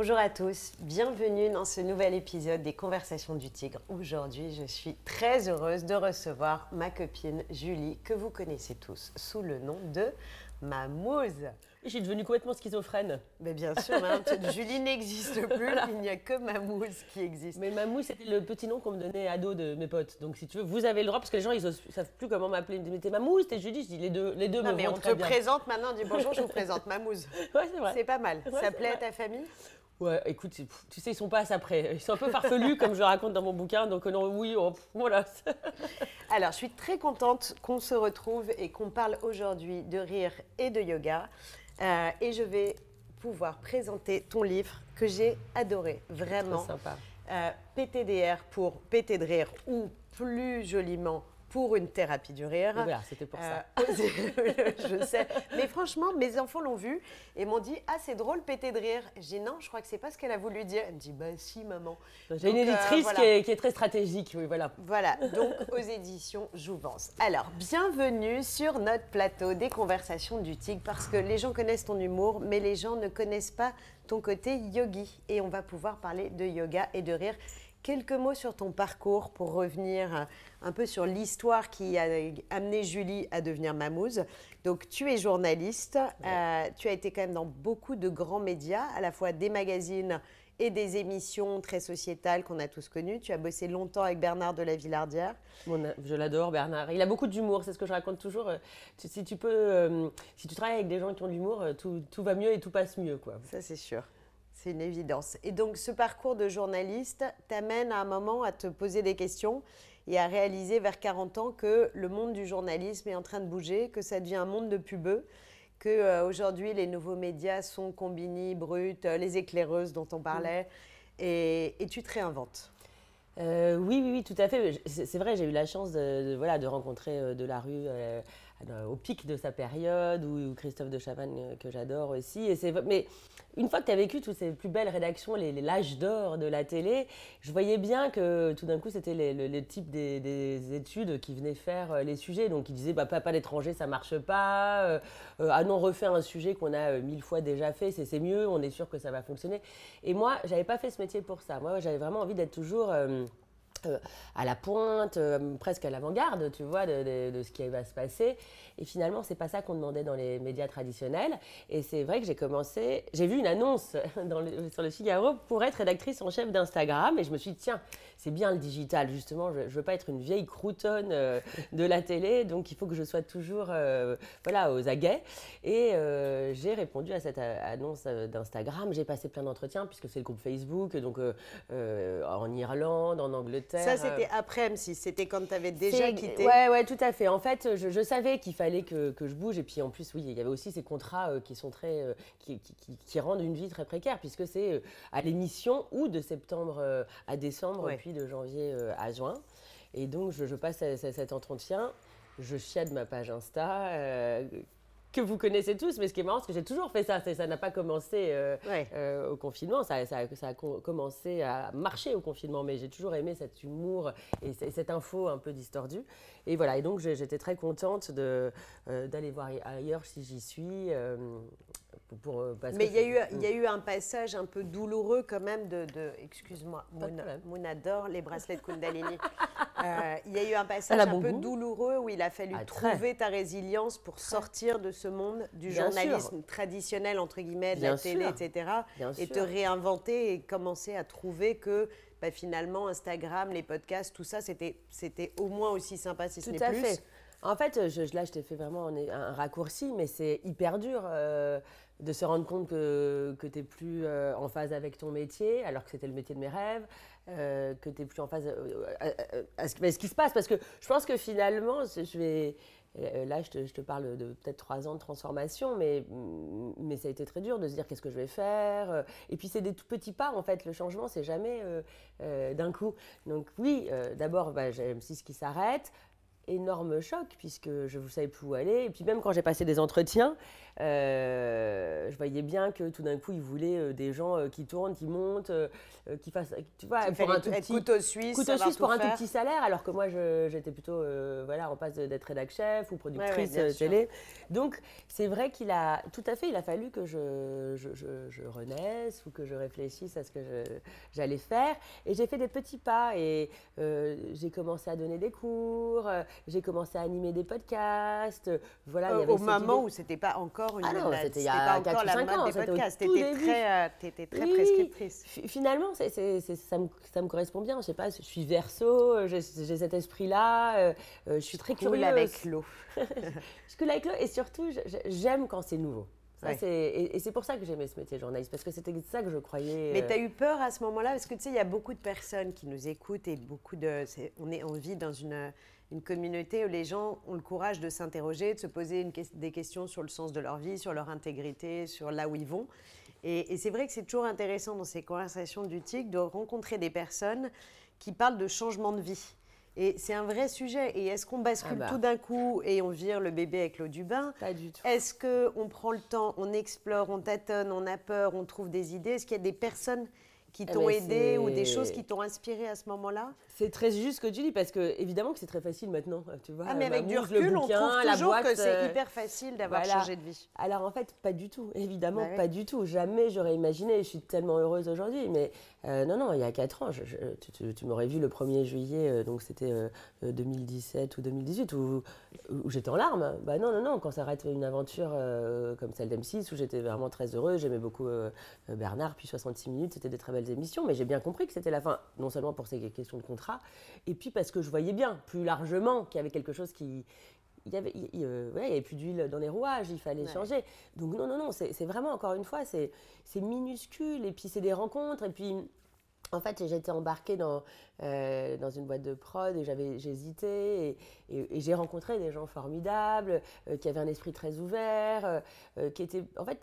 Bonjour à tous, bienvenue dans ce nouvel épisode des Conversations du Tigre. Aujourd'hui, je suis très heureuse de recevoir ma copine Julie, que vous connaissez tous sous le nom de Mamouze. Je suis devenue complètement schizophrène. Mais bien sûr, Julie n'existe plus, il n'y a que Mamouze qui existe. Mais Mamouze, c'était le petit nom qu'on me donnait ado de mes potes. Donc si tu veux, vous avez le droit, parce que les gens, ils ne savent plus comment m'appeler. Ils me disaient Mamouze, t'es Julie, je dis les deux, les deux non, me mais on te présente maintenant, on dit bonjour, je vous présente Mamouze. Ouais, c'est vrai. C'est pas mal. Ça plaît à ta famille? Ouais, écoute, tu sais, ils sont pas assez après. Ils sont un peu farfelus, comme je le raconte dans mon bouquin. Donc, non, oui, oh, voilà. Alors, je suis très contente qu'on se retrouve et qu'on parle aujourd'hui de rire et de yoga. Euh, et je vais pouvoir présenter ton livre que j'ai adoré, vraiment. Très sympa. Euh, PTDR pour péter de rire ou plus joliment pour une thérapie du rire. Voilà, c'était pour ça. Euh, je sais. Mais franchement, mes enfants l'ont vu et m'ont dit Ah, c'est drôle, péter de rire. J'ai dit Non, je crois que c'est pas ce qu'elle a voulu dire. Elle me dit Bah, si, maman. J'ai une éditrice qui, est, qui, est, très stratégique, oui, voilà. Voilà, donc aux éditions Jouvence. Alors, bienvenue sur notre plateau des conversations du Tigre parce que les gens connaissent ton humour, mais les gens ne connaissent pas ton côté yogi. Et on va pouvoir parler de yoga et de rire. Quelques mots sur ton parcours pour revenir un peu sur l'histoire qui a amené Julie à devenir Mamouze. Donc, tu es journaliste, euh, tu as été quand même dans beaucoup de grands médias, à la fois des magazines et des émissions très sociétales qu'on a tous connues. Tu as bossé longtemps avec Bernard de la Villardière. je l'adore, Bernard. Il a beaucoup d'humour, c'est ce que je raconte toujours. Euh, si tu peux, euh, si tu travailles avec des gens qui ont de l'humour, tout, tout, va mieux et tout passe mieux, quoi. Ça, c'est sûr. C'est une évidence. Et donc, ce parcours de journaliste t'amène à un moment à te poser des questions et à réaliser vers 40 ans que le monde du journalisme est en train de bouger, que ça devient un monde de pubeux, que euh, aujourd'hui les nouveaux médias sont Combini, Brut, euh, les éclaireuses dont on parlait, et, tu te réinventes. Euh, oui, oui, oui, tout à fait. C'est vrai, j'ai eu la chance de, voilà, de rencontrer de la rue au pic de sa période, ou, Christophe de Chavannes que j'adore aussi. Et mais une fois que tu as vécu toutes ces plus belles rédactions, les, l'âge d'or de la télé, je voyais bien que tout d'un coup, c'était le, type des, études qui venaient faire euh, les sujets. Donc, ils disaient, bah, pas l'étranger, ça marche pas. Euh, euh, ah non, refait un sujet qu'on a mille fois déjà fait, c'est mieux, on est sûr que ça va fonctionner. Et moi, j'avais pas fait ce métier pour ça. Moi, j'avais vraiment envie d'être toujours... Euh, à la pointe, euh, presque à l'avant-garde, tu vois, de, ce qui va se passer. Et finalement, c'est pas ça qu'on demandait dans les médias traditionnels. Et c'est vrai que j'ai commencé, j'ai vu une annonce sur le Figaro pour être rédactrice en chef d'Instagram, et je me suis dit tiens, c'est bien le digital, justement. Je, ne veux pas être une vieille croutonne euh, de la télé, donc il faut que je sois toujours, voilà, aux aguets. Et j'ai répondu à cette annonce d'Instagram. J'ai passé plein d'entretiens puisque c'est le groupe Facebook, donc en Irlande, en Angleterre ça, c'était après M6, c'était quand tu avais déjà quitté. Ouais, ouais, tout à fait. En fait, je, savais qu'il fallait que, je bouge. Et puis en plus, oui, il y avait aussi ces contrats euh, qui sont très. Euh, qui, rendent une vie très précaire, puisque c'est euh, à l'émission ou de septembre à décembre, puis de janvier à juin. Et donc, je, passe à, cet entretien. Je chiade ma page Insta que vous connaissez tous, mais ce qui est marrant, c'est que j'ai toujours fait ça. Ça n'a pas commencé euh, euh, au confinement, ça, ça, a commencé à marcher au confinement, mais j'ai toujours aimé cet humour et, cette info un peu distordue. Et voilà, et donc j'étais très contente euh, d'aller voir ailleurs si j'y suis. Pour, mais il y, a eu, il y a eu un passage un peu douloureux quand même de, excuse-moi, Moon, adore les bracelets de Kundalini. il y a eu un passage un peu douloureux où il a fallu ah, trouver ta résilience pour sortir de ce monde du journalisme traditionnel, entre guillemets, de la télé, etc. et te réinventer et commencer à trouver que bah, finalement, Instagram, les podcasts, tout ça, c'était au moins aussi sympa, si ce n'est plus. Fait. En fait, je, là, je t'ai fait vraiment un, raccourci, mais c'est hyper dur euh, de se rendre compte que, que tu n'es plus euh, en phase avec ton métier, alors que c'était le métier de mes rêves, euh, que tu n'es plus en phase avec ce qui se passe. Parce que je pense que finalement, je vais euh, là, je te, parle de peut-être trois ans de transformation, mais, mais ça a été très dur de se dire qu'est-ce que je vais faire. Euh. Et puis, c'est des tout petits pas, en fait. Le changement, c'est jamais euh, d'un coup. Donc, oui, d'abord, bah, j'ai M6 qui s'arrête énorme choc puisque je ne savais plus où aller. Et puis même quand j'ai passé des entretiens, je voyais bien que tout d'un coup, il voulait des gens qui tournent, qui montent, qui fassent, tu vois, pour un tout petit couteau suisse, couteau suisse pour un tout petit salaire, alors que moi, j'étais plutôt, voilà, en passe d'être rédac chef ou productrice télé. Donc, c'est vrai qu'il a, tout à fait, il a fallu que je, je, je, renaisse ou que je réfléchisse à ce que j'allais faire. Et j'ai fait des petits pas et j'ai commencé à donner des cours, j'ai commencé à animer des podcasts. Voilà, il y avait au moment où c'était pas encore une ah non, c'était il y a 4 ou 5 ans, des podcasts. T'étais très, euh, étais très prescriptrice. Finalement, ça, me, ça, me, correspond bien. Je sais pas, je suis verso, j'ai, cet esprit-là, euh, euh, je suis très curieuse. avec l'eau. je coule avec l'eau et surtout, j'aime quand c'est nouveau. Ça, et, et c'est pour ça que j'aimais ce métier de journaliste, parce que c'était ça que je croyais. Mais tu as eu peur à ce moment-là, parce que tu sais, il y a beaucoup de personnes qui nous écoutent et beaucoup de. on, est, on vit dans une une communauté où les gens ont le courage de s'interroger, de se poser des questions sur le sens de leur vie, sur leur intégrité, sur là où ils vont. Et, c'est vrai que c'est toujours intéressant dans ces conversations du TIC de rencontrer des personnes qui parlent de changement de vie. Et c'est un vrai sujet. Et est-ce qu'on bascule ah bah. tout d'un coup et on vire le bébé avec l'eau du bain Pas du tout. Est-ce qu'on prend le temps, on explore, on tâtonne, on a peur, on trouve des idées? Est-ce qu'il y a des personnes qui eh t'ont ben, aidé ou des choses qui t'ont inspiré à ce moment-là? C'est très juste ce que tu dis parce que évidemment que c'est très facile maintenant, tu vois. Ah mais avec du recul, on trouve toujours que c'est euh, hyper facile d'avoir changé de vie. Alors en fait, pas du tout, évidemment bah pas du tout. Jamais j'aurais imaginé. Je suis tellement heureuse aujourd'hui, mais euh, non non, il y a 4 ans, tu, m'aurais vu le 1er juillet, euh, donc c'était 2017 ou 2018 où, j'étais en larmes. Bah non non non, quand ça arrête une aventure comme celle d'M6 où j'étais vraiment très heureuse, j'aimais beaucoup Bernard, puis 66 minutes, c'était des très belles émissions, mais j'ai bien compris que c'était la fin, non seulement pour ces questions de contrat, et puis parce que je voyais bien, plus largement, qu'il y avait quelque chose qui... Il y avait, il, euh, avait plus d'huile dans les rouages, il fallait changer. Donc non, non, non, c'est vraiment, encore une fois, c'est minuscule, et puis c'est des rencontres, et puis en fait, j'étais embarquée dans, euh, dans une boîte de prod et j'avais, j'hésitais et, et, j'ai rencontré des gens formidables euh, qui avaient un esprit très ouvert, qui étaient, en fait,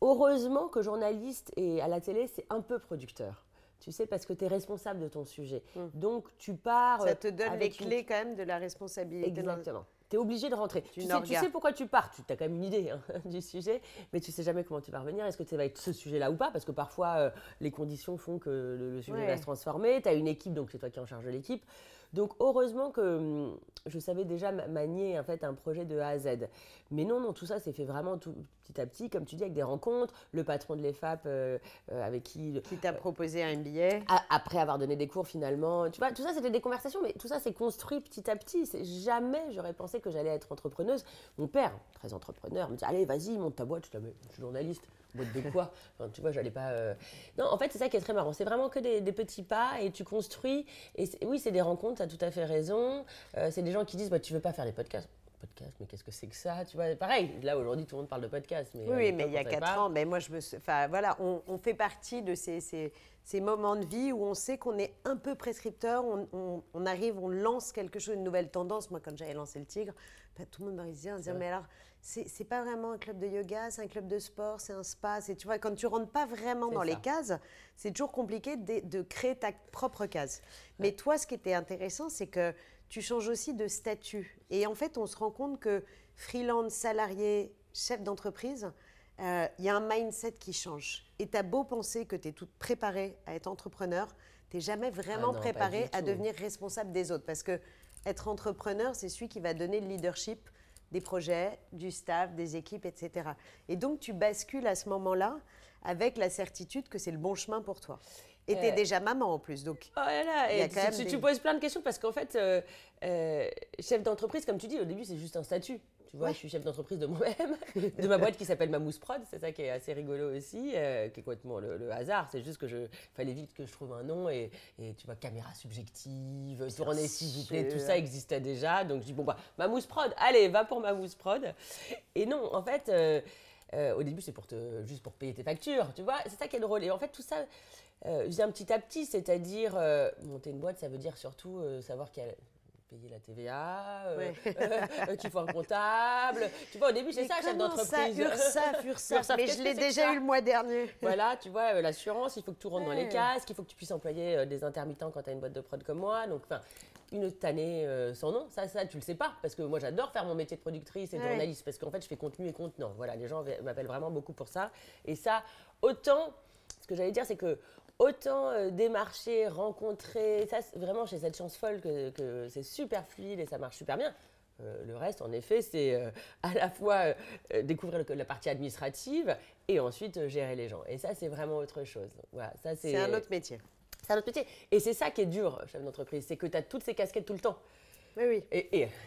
heureusement que journaliste et à la télé, c'est un peu producteur. Tu sais, parce que tu es responsable de ton sujet. Hmm. Donc, tu pars. Ça te donne les clés quand même de la responsabilité. Exactement. Tu es obligé de rentrer. Tu sais, tu sais, pourquoi tu pars. Tu as quand même une idée hein, du sujet, mais tu sais jamais comment tu vas revenir. Est-ce que ça va être ce sujet-là ou pas? Parce que parfois, euh, les conditions font que le, sujet va se transformer. Tu as une équipe, donc c'est toi qui es en charge de l'équipe. Donc heureusement que hum, je savais déjà manier en fait un projet de A à Z. Mais non, non, tout ça s'est fait vraiment tout, petit à petit, comme tu dis, avec des rencontres. Le patron de l'EFAP euh, euh, avec qui... Qui t'a proposé un billet Après avoir donné des cours finalement. Tu vois, tout ça c'était des conversations, mais tout ça s'est construit petit à petit. Jamais j'aurais pensé que j'allais être entrepreneuse. Mon père, très entrepreneur, me dit, allez, vas-y, monte ta boîte, je, je suis journaliste boîte de quoi? Tu vois, j'allais pas. Euh, non, en fait, c'est ça qui est très marrant. C'est vraiment que des, petits pas et tu construis. Et oui, c'est des rencontres, tu as tout à fait raison. Euh, c'est des gens qui disent bah, Tu veux pas faire des podcasts podcast, mais qu'est-ce que c'est que ça? Tu vois, pareil, là aujourd'hui tout le monde parle de podcast. Mais oui, mais il y a 4 ans, mais moi je me. Enfin voilà, on, fait partie de ces, ces, ces, moments de vie où on sait qu'on est un peu prescripteur, on, on, arrive, on lance quelque chose, une nouvelle tendance. Moi, quand j'avais lancé le Tigre, ben, tout le monde me disait, dire, mais alors c'est pas vraiment un club de yoga, c'est un club de sport, c'est un spa. Tu vois, quand tu rentres pas vraiment dans les cases, c'est toujours compliqué de, créer ta propre case. Mais toi, ce qui était intéressant, c'est que tu changes aussi de statut. Et en fait, on se rend compte que freelance, salarié, chef d'entreprise, euh, il y a un mindset qui change. Et tu as beau penser que tu es toute préparée à être entrepreneur, tu n'es jamais vraiment ah préparé à devenir responsable des autres. Parce que être entrepreneur, c'est celui qui va donner le leadership des projets, du staff, des équipes, etc. Et donc, tu bascules à ce moment-là avec la certitude que c'est le bon chemin pour toi. Et tu es euh, déjà maman en plus, donc. Oh là là, et tu, poses plein de questions parce qu'en fait, euh, euh, chef d'entreprise, comme tu dis, au début, c'est juste un statut. Tu vois, je suis chef d'entreprise de moi-même, de ma boîte qui s'appelle Mamousse Prod. C'est ça qui est assez rigolo aussi, euh, qui est complètement le, hasard. C'est juste que je fallait vite que je trouve un nom et, tu vois, caméra subjective, tournée s'il vous plaît, tout ça existait déjà. Donc je dis bon bah Mamousse Prod, allez, va pour Mamousse Prod. Et non, en fait, euh, euh, au début c'est pour te juste pour payer tes factures, tu vois. C'est ça qui est drôle. Et en fait tout ça vient petit à petit, c'est-à-dire monter une boîte, ça veut dire surtout savoir qu'il y a payer la TVA, euh, euh, qu'il faut un comptable. Tu vois, au début, c'est ça, chef d'entreprise. URSAF, URSAF, mais je l'ai déjà eu le mois dernier. Voilà, tu vois, euh, l'assurance, il faut que tout rentre dans les casques, il faut que tu puisses employer des intermittents quand tu as une boîte de prod comme moi. Donc, enfin, une tannée euh, sans nom. Ça, ça, tu le sais pas. Parce que moi, j'adore faire mon métier de productrice et de Ouais. journaliste. Parce qu'en fait, je fais contenu et contenant. Voilà, les gens m'appellent vraiment beaucoup pour ça. Et ça, autant, ce que j'allais dire, c'est que autant euh, démarcher, rencontrer, ça, vraiment, j'ai cette chance folle que, que c'est super fluide et ça marche super bien. Euh, le reste, en effet, c'est euh, à la fois découvrir le- la partie administrative et ensuite gérer les gens. Et ça, c'est vraiment autre chose. Voilà, ça, C'est un autre métier. c'est un autre métier. Et c'est ça qui est dur, chef d'entreprise, c'est que tu as toutes ces casquettes tout le temps. Oui, oui. Et, et-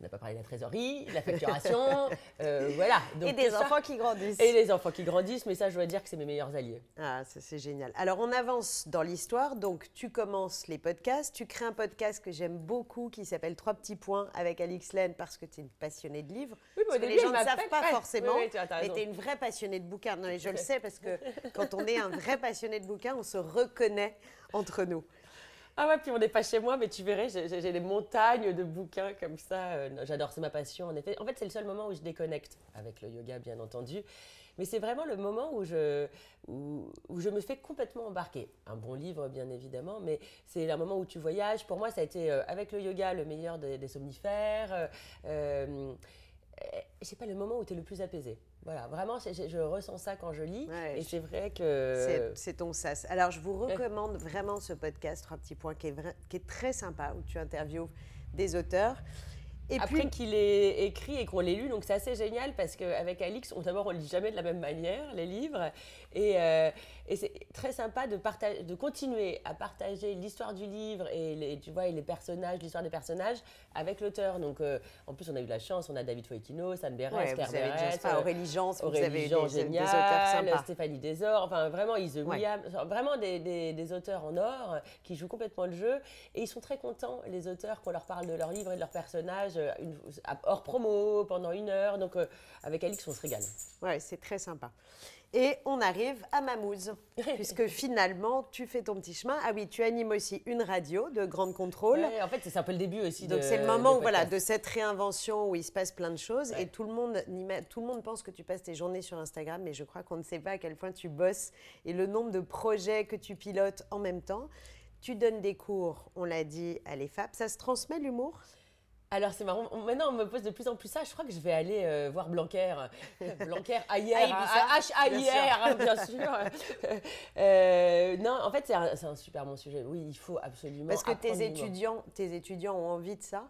on n'a pas parlé de la trésorerie, de la facturation, euh, voilà. Donc Et des ça- enfants qui grandissent. Et les enfants qui grandissent, mais ça, je dois dire que c'est mes meilleurs alliés. Ah, c'est génial. Alors on avance dans l'histoire. Donc tu commences les podcasts. Tu crées un podcast que j'aime beaucoup qui s'appelle Trois petits points avec Alix Len parce que tu es une passionnée de livres. Oui, Parce que les gens ne savent pas ouais, forcément. oui, oui, tu as- t'as mais tu es une vraie passionnée de bouquins. Non, mais je le sais parce que quand on est un vrai passionné de bouquins, on se reconnaît entre nous. Ah ouais, puis on n'est pas chez moi, mais tu verrais, j'ai des montagnes de bouquins comme ça. Euh, J'adore, c'est ma passion en effet. En fait, c'est le seul moment où je déconnecte avec le yoga, bien entendu. Mais c'est vraiment le moment où je, où, je me fais complètement embarquer. Un bon livre, bien évidemment, mais c'est un moment où tu voyages. Pour moi, ça a été euh, avec le yoga le meilleur des, somnifères. Euh, je sais pas, le moment où tu es le plus apaisé. Voilà, vraiment, je, je ressens ça quand je lis. Ouais, et je- c'est vrai que. C'est- ton sas. Alors, je vous recommande vraiment ce podcast, Trois petits points, qui est, vra- qui est très sympa, où tu interviews des auteurs. Et Après puis, qu'il ait écrit et qu'on l'ait lu, donc c'est assez génial parce qu'avec Alix, on d'abord on lit jamais de la même manière les livres et, euh, et c'est très sympa de partager, de continuer à partager l'histoire du livre et les, tu vois et les personnages, l'histoire des personnages avec l'auteur. Donc euh, en plus on a eu la chance, on a David Foekino, San Beres, ouais, déjà pas euh, Aurélie Jans, vous Aurélie avez Jean, des, des génial, auteurs sympas. Stéphanie Desor, enfin vraiment Ise Ouais. Williams, vraiment des, des- des auteurs en or qui jouent complètement le jeu et ils sont très contents les auteurs qu'on leur parle de leur livre et de leurs personnages euh, une- hors promo pendant une heure donc euh, avec Alix on se régale. Ouais, c'est très sympa. Et on arrive à Mamouze, puisque finalement, tu fais ton petit chemin. Ah oui, tu animes aussi une radio de grande contrôle. Ouais, en fait c'est un peu le début aussi. Donc c'est le moment où, voilà, de cette réinvention où il se passe plein de choses Ouais. et tout le, monde, tout le monde pense que tu passes tes journées sur Instagram, mais je crois qu'on ne sait pas à quel point tu bosses et le nombre de projets que tu pilotes en même temps. Tu donnes des cours, on l'a dit, à l'EFAP. Ça se transmet l'humour? Alors c'est marrant, maintenant on me pose de plus en plus ça, je crois que je vais aller euh, voir Blanquer. Blanquer à hier, À Ibiza, à bien H-A-I-R, hein, bien sûr. Euh, non, en fait c'est un, un super bon sujet, oui, il faut absolument Parce que tes étudiants, tes étudiants ont envie de ça?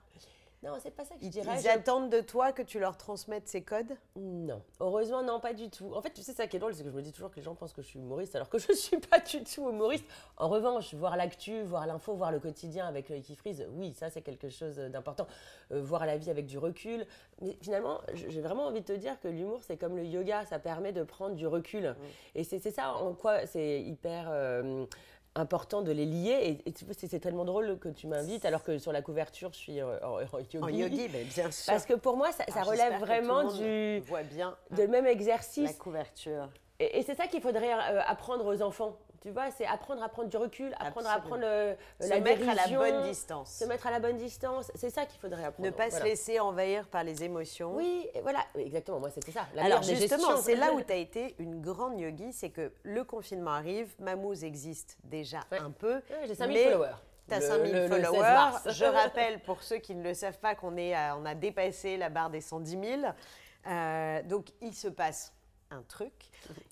Non, c'est pas ça que je dirais. ils je- attendent de toi que tu leur transmettes ces codes? Non, heureusement non, pas du tout. En fait, tu sais ça qui est drôle, c'est que je me dis toujours que les gens pensent que je suis humoriste, alors que je suis pas du tout humoriste. En revanche, voir l'actu, voir l'info, voir le quotidien avec le Freeze, oui, ça c'est quelque chose d'important. Euh, voir la vie avec du recul. Mais finalement, j'ai vraiment envie de te dire que l'humour, c'est comme le yoga, ça permet de prendre du recul. Et c'est c'est ça en quoi c'est hyper. euh, important de les lier et, et c'est tellement drôle que tu m'invites alors que sur la couverture je suis euh, en, en yogi. En yogi, bien sûr. parce que pour moi ça, relève vraiment du voit bien de même la exercice. couverture. Et, et c'est ça qu'il faudrait euh, apprendre aux enfants. Tu vois, c'est apprendre à prendre du recul, apprendre à prendre euh, Se la mettre à la bonne distance. Se mettre à la bonne distance. C'est ça qu'il faudrait apprendre. Ne pas Voilà. se laisser envahir par les émotions. Oui, voilà, exactement. Moi, c'était ça. La Alors justement, c'est là où tu as été une grande yogi, c'est que le confinement arrive, Mamouze existe déjà Ouais. un peu. Ouais, J'ai 5000 mais followers. Tu as Le- 5000 le- le 16 followers. Je rappelle, pour ceux qui ne le savent pas, qu'on on a dépassé la barre des 110 000. Euh, donc, il se passe un truc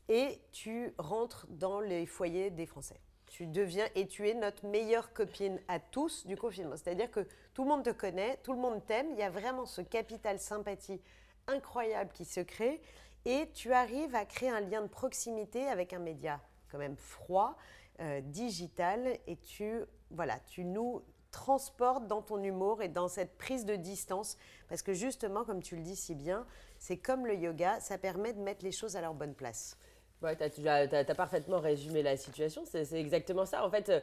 et tu rentres dans les foyers des Français. Tu deviens et tu es notre meilleure copine à tous du confinement. C'est-à-dire que tout le monde te connaît, tout le monde t'aime. Il y a vraiment ce capital sympathie incroyable qui se crée et tu arrives à créer un lien de proximité avec un média quand même froid, euh, digital et tu voilà, tu nous transportes dans ton humour et dans cette prise de distance parce que justement comme tu le dis si bien, c'est comme le yoga, ça permet de mettre les choses à leur bonne place. Ouais, t'as, tu as, parfaitement résumé la situation. C'est, exactement ça. En fait, euh,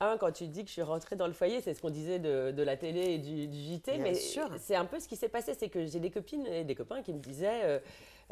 un, quand tu dis que je suis rentrée dans le foyer, c'est ce qu'on disait de, de la télé et du, du JT. Bien mais sûr. c'est un peu ce qui s'est passé. C'est que j'ai des copines et des copains qui me disaient euh,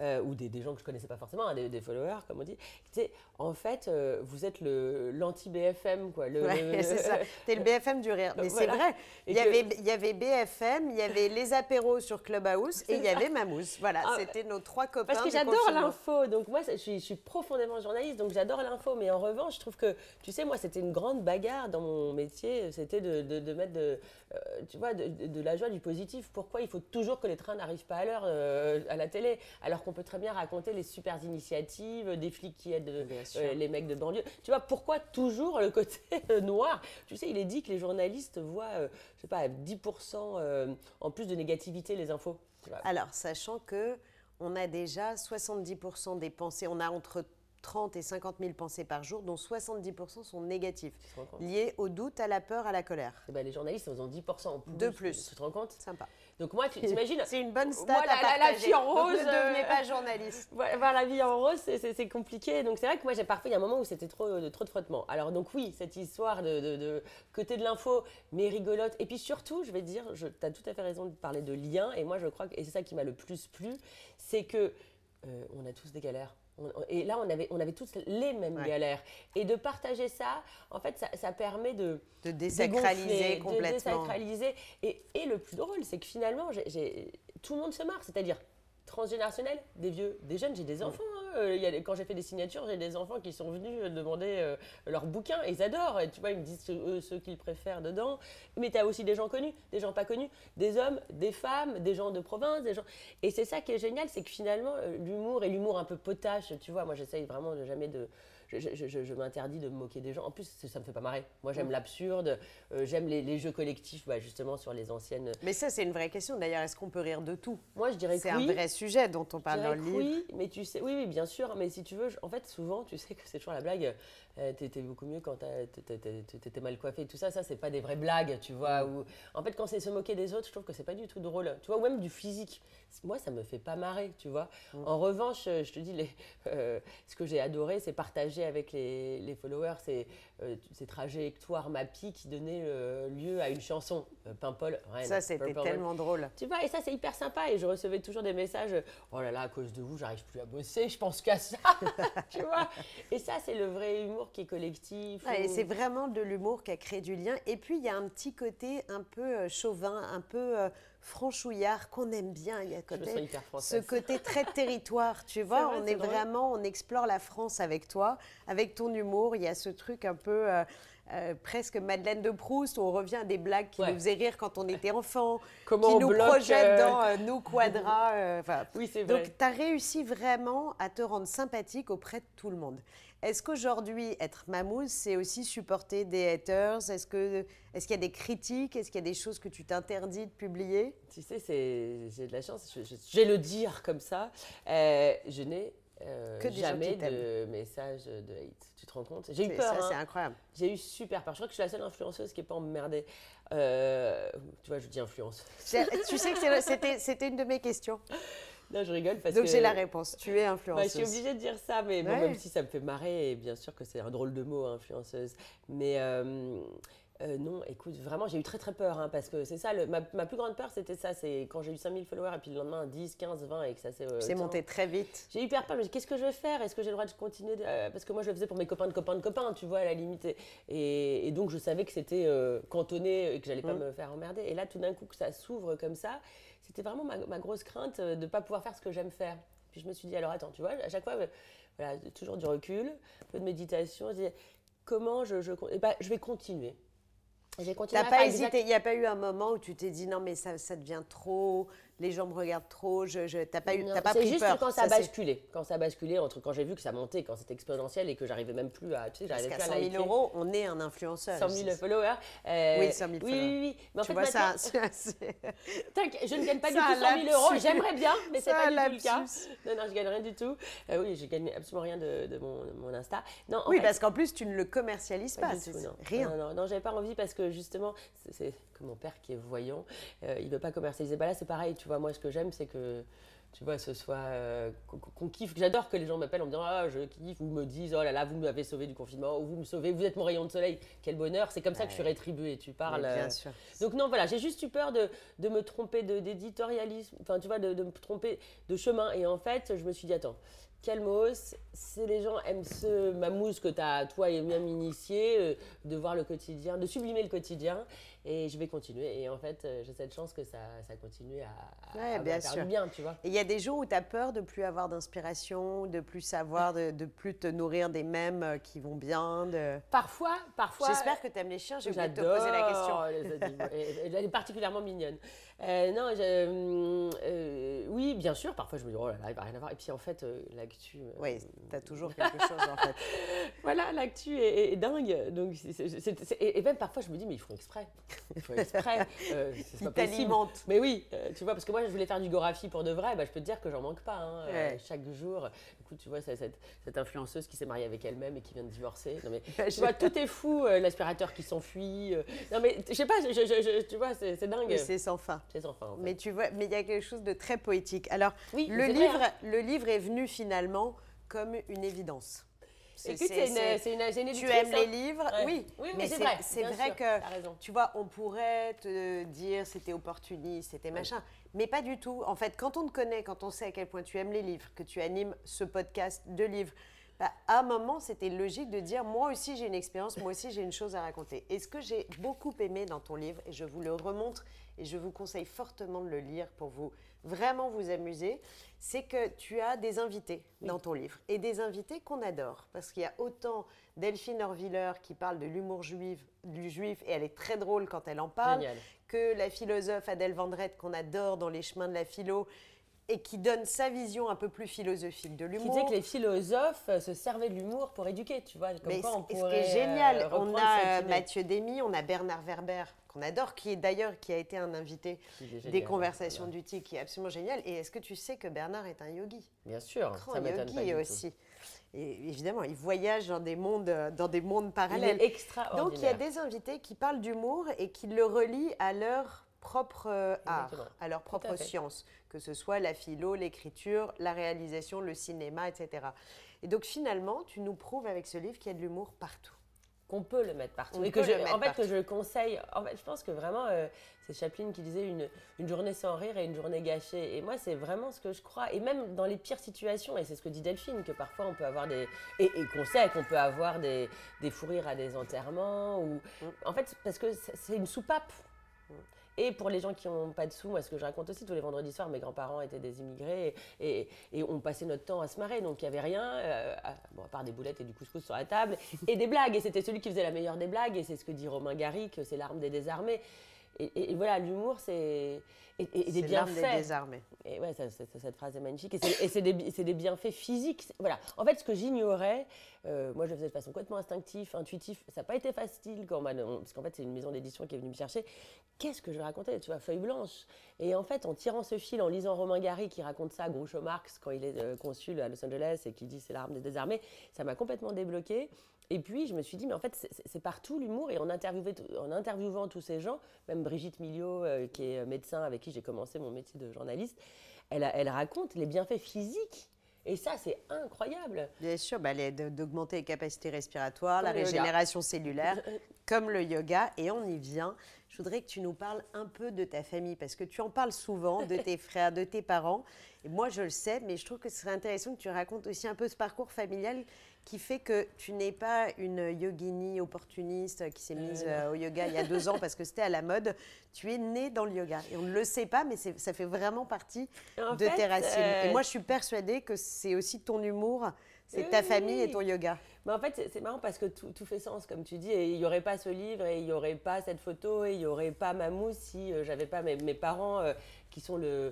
euh, ou des, des gens que je connaissais pas forcément, hein, des, des followers, comme on dit. Tu en fait, euh, vous êtes le l'anti-BFM, quoi. Le, Ouais, le- c'est ça. T'es le BFM du rire. Mais c'est vrai. Il y, que- avait, il y avait BFM, il y avait les apéros sur Clubhouse et il y avait Mamouze. Voilà, Ah, c'était nos trois copains. Parce que j'adore l'info, donc moi je suis, je suis profondément journaliste, donc j'adore l'info, mais en revanche je trouve que, tu sais, moi c'était une grande bagarre dans mon métier, c'était de, de- de mettre de, euh, tu vois, de, de- de la joie, du positif. Pourquoi il faut toujours que les trains n'arrivent pas à l'heure euh, à la télé, alors qu'on peut très bien raconter les super initiatives, des flics qui aident euh, les mecs de banlieue. Tu vois, pourquoi toujours le côté euh, noir? Tu sais, il est dit que les journalistes voient, euh, je sais pas, 10% euh, en plus de négativité les infos. Alors, sachant que on a déjà 70% des pensées, on a entre 30 et 50 000 pensées par jour, dont 70% sont négatives, liées au doute, à la peur, à la colère. Eh ben, les journalistes, ils ont 10% en plus. De plus. Tu te rends compte? Sympa. Donc moi, tu t'imagines C'est une bonne stat Moi, la- à la- fille en Donc, rose, ne devenez euh, pas journaliste. Voilà, la vie en rose, c'est- compliqué. Donc c'est vrai que moi, j'ai parfois, il y a un moment où c'était trop de, trop de frottement. Alors donc oui, cette histoire de, de- de côté de l'info, mais rigolote. Et puis surtout, je vais te dire, tu as tout à fait raison de parler de lien. Et moi, je crois que, et c'est ça qui m'a le plus plu, c'est que euh, on a tous des galères. On- et là, on avait, on avait tous les mêmes Ouais. galères. Et de partager ça, en fait, ça, ça permet de, De désacraliser dégonfler, de complètement. désacraliser. Et, et le plus drôle, c'est que finalement, tout le monde se marre. C'est-à-dire transgénérationnel, des vieux, des jeunes, j'ai des enfants. hein. Euh, quand j'ai fait des signatures, j'ai des enfants qui sont venus demander euh, leurs bouquins et ils adorent. Tu vois, ils me disent ce- eux, ceux qu'ils préfèrent dedans. Mais tu as aussi des gens connus, des gens pas connus, des hommes, des femmes, des gens de province, des gens. Et c'est ça qui est génial, c'est que finalement, euh, l'humour et l'humour un peu potache, tu vois, moi j'essaye vraiment de jamais de. Je, je- je- je m'interdis de me moquer des gens. En plus, ça me fait pas marrer. Moi, j'aime l'absurde, euh, j'aime les, les jeux collectifs, bah, justement, sur les anciennes. Mais ça, c'est une vraie question. D'ailleurs, est-ce qu'on peut rire de tout? Moi, je dirais que C'est oui. un vrai sujet dont on parle dans le livre. Oui, mais tu sais, oui, oui, bien sûr. Mais si tu veux, en fait, souvent, tu sais que c'est toujours la blague. euh, t'étais beaucoup mieux quand t'étais- mal coiffé. Tout ça, ça, c'est pas des vraies blagues, tu vois. Ou, en fait, quand c'est se moquer des autres, je trouve que c'est pas du tout drôle. Tu vois, ou même du physique. Moi, ça me fait pas marrer, tu vois. En revanche, euh, je te dis, les, euh, ce que j'ai adoré, c'est partager avec les, les followers ces, euh, ces trajectoires MAPI qui donnaient euh, lieu à une chanson. Paimpol, Rennes, Ça, c'était Rain. tellement drôle. Tu vois, et ça, c'est hyper sympa. Et je recevais toujours des messages Oh là là, à cause de vous, j'arrive plus à bosser, je pense qu'à ça. tu vois Et ça, c'est le vrai humour qui est collectif. Ouais, et c'est vraiment de l'humour qui a créé du lien. Et puis, il y a un petit côté un peu chauvin, un peu franchouillard qu'on aime bien. Il y a côté- ce côté très territoire, tu vois. vrai, on est vraiment, on explore la France avec toi, avec ton humour. Il y a ce truc un peu. euh, euh, presque Madeleine de Proust, où on revient à des blagues qui Ouais. nous faisaient rire quand on était enfant, Comment qui on nous bloque, projettent euh, dans euh, nos quadras. Oui, c'est vrai. donc, tu as réussi vraiment à te rendre sympathique auprès de tout le monde. Est-ce qu'aujourd'hui, être mamouze, c'est aussi supporter des haters? Est-ce que- est-ce qu'il y a des critiques? Est-ce qu'il y a des choses que tu t'interdis de publier? Tu sais, c'est- j'ai de la chance. Je, je- je vais le dire comme ça. Euh, je n'ai euh, Que jamais de messages de hate. Tu te rends compte? J'ai eu peur. Ça, hein. c'est incroyable. J'ai eu super peur. Je crois que je suis la seule influenceuse qui n'est pas emmerdée. Euh, tu vois, je dis influence. Tu sais que c'était une de mes questions. Non, je rigole parce Donc que. j'ai la réponse. Tu es Bah, je influenceuse. suis obligée de dire ça, mais bon, même si ça me fait marrer, et bien sûr que c'est un drôle de mot, influenceuse. Mais euh, euh, non, écoute, vraiment, j'ai eu très très peur, hein, parce que c'est ça, le- ma, ma plus grande peur, c'était ça, c'est quand j'ai eu 5000 followers, et puis le lendemain, 10, 15, 20, et que ça s'est... euh, C'est monté très vite. J'ai eu hyper peur, mais qu'est-ce que je vais faire? Est-ce que j'ai le droit de continuer de- euh, Parce que moi, je le faisais pour mes copains de copains de copains, tu vois, à la limite. Et, donc, je savais que c'était cantonné et que j'allais pas Mm. me faire emmerder. Et là, tout d'un coup, que ça s'ouvre comme ça, c'était vraiment ma, ma grosse crainte euh, de ne pas pouvoir faire ce que j'aime faire. Puis je me suis dit, alors attends, tu vois, à chaque fois, euh, voilà, toujours du recul, un peu de méditation. Je dis, comment je, je, eh ben, je vais continuer. J'ai continué T'as pas hésité, exact- il n'y a pas eu un moment où tu t'es dit non mais ça, ça devient trop, les gens me regardent trop, je, je, t'as pas, eu, t'as pas c'est pris juste peur. quand ça, a basculé. Quand ça a basculé, entre quand j'ai vu que ça montait, quand c'était exponentiel et que j'arrivais même plus à. Tu sais, j'arrivais plus 100 à 000 liker. euros, on est un influenceur. 100 000 followers. euh, Oui, 100 000 oui, followers. Oui, oui, Mais en Tu fait, vois, ça, je ne gagne pas du tout 100 000 euros. J'aimerais bien, mais c'est Ça, pas du tout le cas. Non, non, je gagne rien du tout. Euh, oui, je gagne absolument rien de, de mon, de mon Insta. Non, en Oui, fait, parce qu'en plus, tu ne le commercialises pas pas. du tout, non. Rien. Non, non, non, j'avais pas envie parce que justement, c'est- comme mon père qui est voyant, euh, il veut pas commercialiser. Bah là, c'est pareil, tu vois. Moi, ce que j'aime, c'est que tu vois, ce soit euh, qu'on kiffe. J'adore que les gens m'appellent en me disant ah je kiffe ou me disent oh là là vous m'avez sauvé du confinement ou vous me sauvez, vous êtes mon rayon de soleil, quel bonheur. C'est comme ça que je suis rétribuée. Tu parles. Bien euh, sûr. donc non, voilà, j'ai juste eu peur de, de me tromper d'éditorialisme, enfin tu vois, de, de me tromper de chemin. Et en fait, je me suis dit, attends, calmos, si les gens aiment ce mamouze que as, toi et même initié, euh, de voir le quotidien, de sublimer le quotidien, et je vais continuer. Et en fait, euh, j'ai cette chance que ça, ça continue à, à- Ouais, à bien faire sûr. du bien, tu vois. Et il y a des jours où tu as peur de plus avoir d'inspiration, de plus savoir, de, de plus te nourrir des mèmes euh, qui vont bien. De... Parfois, parfois. J'espère que tu aimes les chiens, j'ai oublié de te J'adore poser la question. les animaux. Et- et Elle est particulièrement mignonne. Euh, non, je- hum, euh, oui, bien sûr. Parfois, je me dis, oh là là, il va rien avoir. Et puis, en fait, euh, l'actu. euh, Oui, tu as toujours quelque chose en fait. Voilà, l'actu est, est- est dingue. Donc, et même parfois, je me dis, mais ils font exprès. Ils font exprès. Euh, c'est Ils pas possible. Mais oui, euh, tu vois, parce que moi, je voulais faire du Gorafi pour de vrai. Bah, je peux te dire que j'en manque pas. hein. Euh, Ouais. chaque jour. Écoute, tu vois, cette, cette influenceuse qui s'est mariée avec elle-même et qui vient de divorcer. Non, mais tu vois, tout est fou. euh, L'aspirateur qui s'enfuit. euh. Non, mais je sais pas, je- je- je- tu vois, c'est dingue. C'est sans fin. C'est sans fin. en fait. Mais tu vois, mais il y a quelque chose de très poétique. Alors, Oui, le vrai, livre, hein. le livre est venu finalement comme une évidence. C'est- une, une, une Tu aimes les hein. livres, Ouais. oui. Oui, mais c'est vrai, C'est bien vrai sûr, que, tu vois, on pourrait te dire c'était opportuniste, c'était machin, mais pas du tout. En fait, quand on te connaît, quand on sait à quel point tu aimes les livres, que tu animes ce podcast de livres, bah, à un moment, c'était logique de dire moi aussi j'ai une expérience, moi aussi j'ai une chose à raconter. Et ce que j'ai beaucoup aimé dans ton livre, et je vous le remontre, et je vous conseille fortement de le lire pour vous vraiment vous amuser, c'est que tu as des invités dans ton livre, et des invités qu'on adore, parce qu'il y a autant Delphine Orviller qui parle de l'humour juif, du juif, et elle est très drôle quand elle en parle, Génial. que la philosophe Adèle Vendrette qu'on adore dans Les chemins de la philo, et qui donne sa vision un peu plus philosophique de Qui l'humour. disait que les philosophes euh, se servaient de l'humour pour éduquer, tu vois. Comme Mais quoi on ce ce qui est génial, euh, on a euh. Mathieu Demy, on a Bernard Werber, qu'on adore, qui est d'ailleurs qui a été un invité Qui génial, des conversations voilà. du TIC, qui est absolument génial. Et est-ce que tu sais que Bernard est un yogi? Bien sûr, Grand ça pas yogi tout. aussi. Et évidemment, il voyage dans des mondes, dans des mondes Il parallèles. est extraordinaire. Donc il y a des invités qui parlent d'humour et qui le relient à leur propre euh, art, Exactement. à leur propre à science, que ce soit la philo, l'écriture, la réalisation, le cinéma, etc. Et donc finalement, tu nous prouves avec ce livre qu'il y a de l'humour partout. qu'on peut le mettre partout. On et que je, en fait, partout. que je le conseille. En fait, je pense que vraiment, euh, c'est Chaplin qui disait une, une journée sans rire et une journée gâchée. Et moi, c'est vraiment ce que je crois. Et même dans les pires situations, et c'est ce que dit Delphine, que parfois on peut avoir des. Et, et qu'on sait qu'on peut avoir des, des fous rires à des enterrements. Ou, Mm. En fait, parce que c'est c'est une soupape. Et pour les gens qui n'ont pas de sous, moi, ce que je raconte aussi, tous les vendredis soirs, mes grands-parents étaient des immigrés et, on passait notre temps à se marrer. Donc il n'y avait rien, euh, à, à part des boulettes et du couscous sur la table, et des blagues. Et c'était celui qui faisait la meilleure des blagues. Et c'est ce que dit Romain Gary, que c'est l'arme des désarmés. Et, et- et voilà, l'humour, c'est. Des C'est l'arme des bienfaits. désarmés. Et ouais, ça- ça- ça- cette phrase est magnifique. Et c'est des, des bienfaits physiques. Voilà. En fait, ce que j'ignorais, euh, moi je le faisais de façon complètement instinctive, intuitive. Ça n'a pas été facile quand on- parce qu'en fait c'est une maison d'édition qui est venue me chercher. Qu'est-ce que je racontais Tu vois, feuille blanche. Et en fait, en tirant ce fil, en lisant Romain Gary qui raconte ça à Groucho Marx quand il est euh, consul à Los Angeles et qui dit c'est l'arme des désarmés, ça m'a complètement débloqué. Et puis je me suis dit, mais en fait, c'est- partout l'humour. Et en, en interviewant tous ces gens, même Brigitte Millot, euh, qui est médecin avec qui j'ai commencé mon métier de journaliste, elle, a- elle raconte les bienfaits physiques. Et ça, c'est incroyable. Bien sûr, bah, d'augmenter les capacités respiratoires, Comme la yoga. régénération cellulaire, comme le yoga. Et on y vient. Je voudrais que tu nous parles un peu de ta famille, parce que tu en parles souvent, de tes frères, de tes parents. Et moi, je le sais, mais je trouve que ce serait intéressant que tu racontes aussi un peu ce parcours familial qui fait que tu n'es pas une yogini opportuniste qui s'est mise euh, au yoga il y a deux ans parce que c'était à la mode. Tu es née dans le yoga. Et on ne le sait pas, mais ça fait vraiment partie En de fait, tes racines. euh, Et moi, je suis persuadée que c'est aussi ton humour, c'est ta Oui. famille et ton yoga. Mais en fait, c'est- marrant parce que tout, tout fait sens, comme tu dis. Et il n'y aurait pas ce livre, et il n'y aurait pas cette photo, et il n'y aurait pas Mamou si euh, j'avais pas mes, mes parents euh, qui sont le, euh,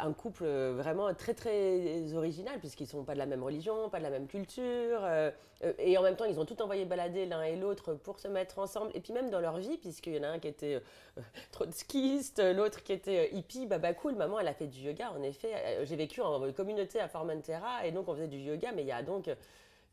un couple euh, vraiment très très original, puisqu'ils ne sont pas de la même religion, pas de la même culture. euh, euh, et en même temps, ils ont tout envoyé balader l'un et l'autre pour se mettre ensemble. Et puis même dans leur vie, puisqu'il y en a un qui était euh, trotskiste, l'autre qui était euh, hippie, baba cool. Maman, elle a fait du yoga, en effet. Euh, J'ai vécu en communauté à Formentera, et donc on faisait du yoga, mais il y a donc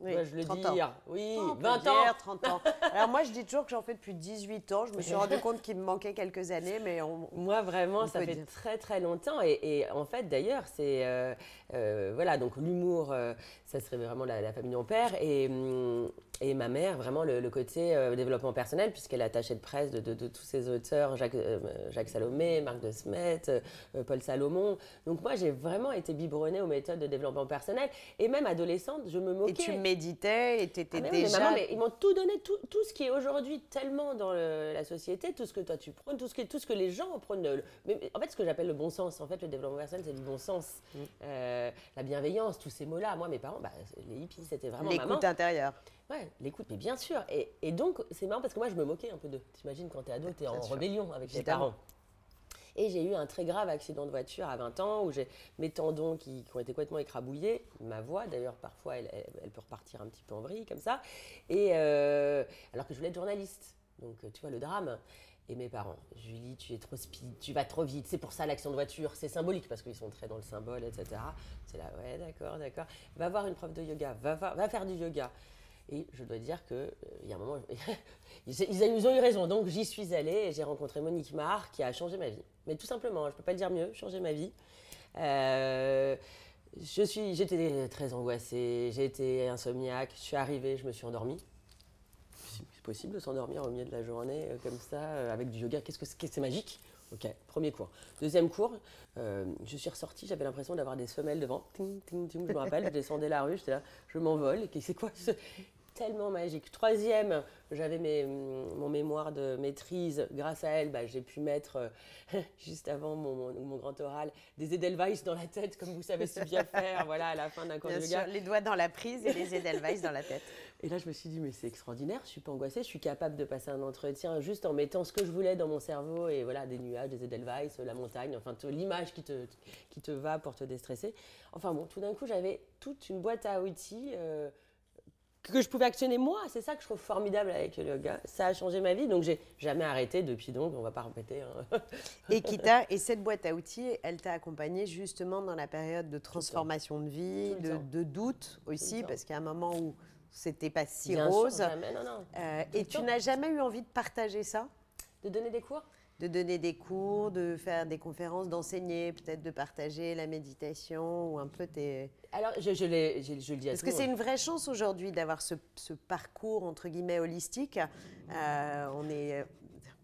Oui, Dois-je le 30 dire ans. Oui, On peut 20 dire ans 30 ans. Alors moi, je dis toujours que j'en fais depuis 18 ans. Je me suis rendu compte qu'il me manquait quelques années, mais on... Moi, vraiment, On ça fait dire. très très longtemps. Et, et en fait, d'ailleurs, c'est. euh, euh, voilà, donc l'humour, euh, ça serait vraiment la, la famille de mon père. Et, hum, et ma mère, vraiment le, le côté euh, développement personnel, puisqu'elle est attachée de presse de, de- de tous ces auteurs, Jacques, euh, Jacques Salomé, Marc de Smet, euh, Paul Salomon. Donc moi, j'ai vraiment été biberonnée aux méthodes de développement personnel. Et même adolescente, je me moquais. Et tu méditais et tu étais Ah mais oui, mais déjà... maman, mais ils m'ont tout donné, tout, tout ce qui est aujourd'hui tellement dans le- la société, tout ce que toi tu prônes, tout ce que, tout ce que les gens prônent. le- mais, en fait, ce que j'appelle le bon sens, en fait, le développement personnel, c'est du bon sens. Mm. La bienveillance, tous ces mots-là. Moi, mes parents, bah, les hippies, c'était vraiment. L'écoute intérieure. Ouais, l'écoute, mais bien sûr. Et, et donc, c'est marrant parce que moi, je me moquais un peu d'eux. T'imagines, quand t'es ado, t'es en sûr. rébellion avec tes parents. Et j'ai eu un très grave accident de voiture à 20 ans où j'ai mes tendons qui, qui ont été complètement écrabouillés. Ma voix, d'ailleurs, parfois, elle, elle- elle peut repartir un petit peu en vrille comme ça. Et euh, alors que je voulais être journaliste. Donc, tu vois, le drame. Et mes parents, Julie, tu es trop speed, tu vas trop vite. C'est pour ça l'accident de voiture, c'est symbolique parce qu'ils sont très dans le symbole, etc. C'est là, ouais, d'accord, d'accord. Va voir une prof de yoga, va, faire du yoga. Et je dois dire qu'il y a un moment, ils, ils- ont eu raison. Donc j'y suis allée et j'ai rencontré Monique Marr qui a changé ma vie. Mais tout simplement, je ne peux pas dire mieux, changé ma vie. Euh, j'étais très angoissée, été insomniaque. Je suis arrivée, je me suis endormie. Possible de s'endormir au milieu de la journée euh, comme ça, euh, avec du yoga? Qu'est-ce que c'est, c'est magique? Ok, premier cours. Deuxième cours, euh, je suis ressortie, j'avais l'impression d'avoir des semelles devant. Ting, ting, ting, je me rappelle, je descendais la rue, j'étais là, je m'envole. Et c'est quoi ce... Tellement magique. Troisième, j'avais mon mémoire de maîtrise. Grâce à elle, bah, j'ai pu mettre, euh, juste avant mon, mon- mon grand oral, des Edelweiss dans la tête, comme vous savez si bien faire, voilà, à la fin d'un cours Bien de sûr, yoga. les doigts dans la prise et les Edelweiss dans la tête. Et là, je me suis dit, mais c'est extraordinaire, je suis pas angoissée, je suis capable de passer un entretien juste en mettant ce que je voulais dans mon cerveau et voilà, des nuages, des Edelweiss, la montagne, enfin l'image qui te, qui te va pour te déstresser. Enfin bon, tout d'un coup, j'avais toute une boîte à outils euh, que je pouvais actionner moi. C'est ça que je trouve formidable avec le yoga. Ça a changé ma vie, donc j'ai jamais arrêté depuis, donc on va pas répéter. hein. Et, qui t'a- et cette boîte à outils, elle t'a accompagné justement dans la période de transformation de vie, de, doute aussi, parce qu'il y a un moment où c'était pas si Bien sûr, rose. jamais, non, non. Euh, et tu n'as jamais eu envie de partager ça? De donner des cours? De donner des cours, de faire des conférences, d'enseigner, peut-être de partager la méditation ou un peu tes... Alors, je, je, l'ai- je, je le dis à Parce que c'est une vraie chance aujourd'hui d'avoir ce, ce parcours entre guillemets holistique. Euh, on est, euh,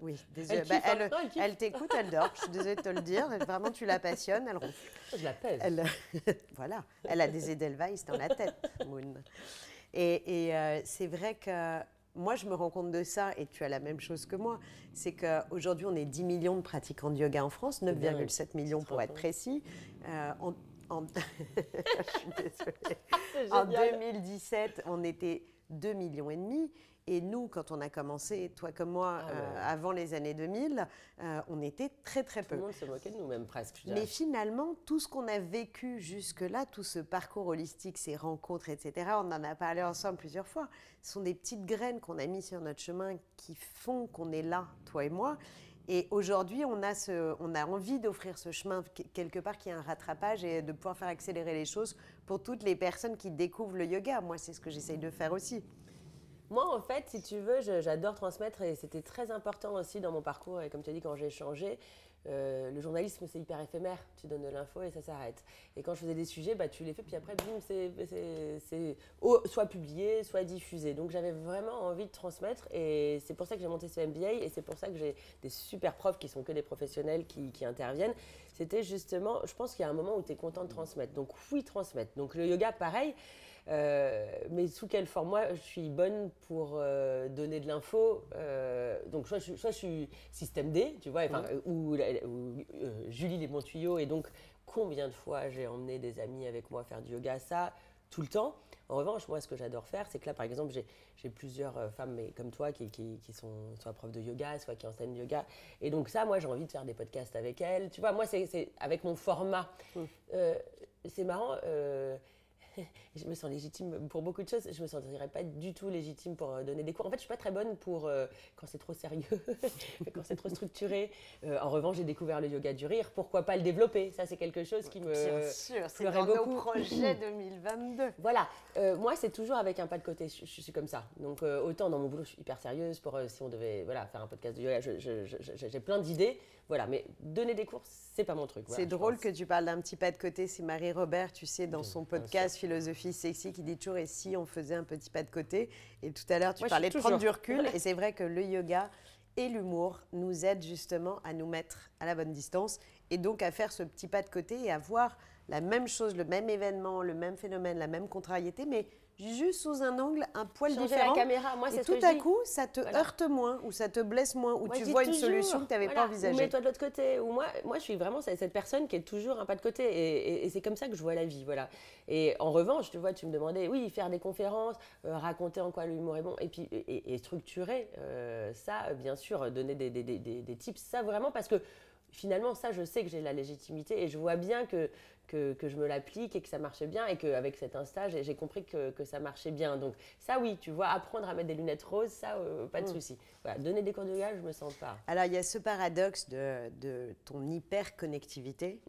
oui, désolée. Elle kiffe, hein. elle, t'écoute, elle dort. Je suis désolée de te le dire. Vraiment, tu la passionnes. Elle ronfle. Je la pèse. Elle, voilà, elle a des Edelweiss dans la tête, Moon. Et, et, euh, c'est vrai que moi, je me rends compte de ça, et tu as la même chose que moi. C'est qu'aujourd'hui, on est 10 millions de pratiquants de yoga en France, bien, 9,7 millions pour être précis. Euh, en- en- je suis désolée. C'est En génial. 2017, on était 2 millions et demi. Et nous, quand on a commencé, toi comme moi, Ah ouais. euh, avant les années 2000, euh, on était très très Tout peu. le monde se moquait de nous, même presque. Mais finalement, tout ce qu'on a vécu jusque-là, tout ce parcours holistique, ces rencontres, etc., on en a parlé ensemble plusieurs fois, ce sont des petites graines qu'on a mises sur notre chemin qui font qu'on est là, toi et moi. Et aujourd'hui, on, a ce- on a envie d'offrir ce chemin que- quelque part qui est un rattrapage et de pouvoir faire accélérer les choses pour toutes les personnes qui découvrent le yoga. Moi, c'est ce que j'essaye de faire aussi. Moi, en fait, si tu veux, j'adore transmettre et c'était très important aussi dans mon parcours. Et comme tu as dit, quand j'ai changé, euh, le journalisme, c'est hyper éphémère. Tu donnes de l'info et ça s'arrête. Et quand je faisais des sujets, bah, tu les fais, puis après, bim, c'est- soit publié, soit diffusé. Donc j'avais vraiment envie de transmettre et c'est pour ça que j'ai monté ce MBA et c'est pour ça que j'ai des super profs qui sont que des professionnels qui, qui interviennent. C'était justement, je pense qu'il y a un moment où tu es content de transmettre. Donc oui, transmettre. Donc le yoga, pareil. Euh, mais sous quelle forme? Moi, je suis bonne pour euh, donner de l'info. euh, donc, soit je, soit je suis système D, tu vois, ou, Julie les bons tuyaux. Et donc, combien de fois j'ai emmené des amis avec moi faire du yoga? Ça, tout le temps. En revanche, moi, ce que j'adore faire, c'est que là, par exemple, j'ai plusieurs femmes mais comme toi qui, qui, qui sont soit profs de yoga, soit qui enseignent yoga. Et donc, ça, moi, j'ai envie de faire des podcasts avec elles. Tu vois, moi, c'est avec mon format. Euh, c'est marrant. euh, je me sens légitime pour beaucoup de choses. Je me sentirais pas du tout légitime pour euh, donner des cours. En fait, je suis pas très bonne pour euh, quand c'est trop sérieux, quand c'est trop structuré. Euh, en revanche, j'ai découvert le yoga du rire. Pourquoi pas le développer? Ça, c'est quelque chose qui me Bien sûr, c'est dans beaucoup. nos projets 2022. Voilà. moi, c'est toujours avec un pas de côté. Je, suis comme ça. Donc, autant dans mon boulot, je suis hyper sérieuse. Pour si on devait voilà faire un podcast de yoga, j'ai plein d'idées. Voilà. Mais donner des cours, c'est pas mon truc. c'est drôle que tu parles d'un petit pas de côté. C'est Marie Robert, tu sais, dans son podcast Philosophie Sexy, qui dit toujours et si on faisait un petit pas de côté. Et tout à l'heure, tu parlais de prendre du recul. Et c'est vrai que le yoga et l'humour nous aident justement à nous mettre à la bonne distance et donc à faire ce petit pas de côté et à voir la même chose, le même événement, le même phénomène, la même contrariété, mais juste sous un angle un poil différent. la caméra, moi et tout à coup, ça te heurte moins ou ça te blesse moins ou tu vois une solution que tu n'avais pas envisagée. Ou mets-toi de l'autre côté. Ou moi, moi, je suis vraiment cette personne qui est toujours un pas de côté et, c'est comme ça que je vois la vie, voilà. Et en revanche, tu vois, tu me demandais, oui, faire des conférences, euh, raconter en quoi l'humour est bon et puis et, structurer euh, ça, bien sûr, donner des, des, des, des tips, ça vraiment parce que finalement, ça, je sais que j'ai la légitimité et je vois bien que, que, je me l'applique et que ça marche bien et qu'avec cet Insta, j'ai compris que, ça marchait bien. Donc ça, oui, tu vois, apprendre à mettre des lunettes roses, ça, euh, pas de mm. souci. Voilà, donner des cours de yoga, je me sens pas. Alors, il y a ce paradoxe de, de ton hyper-connectivité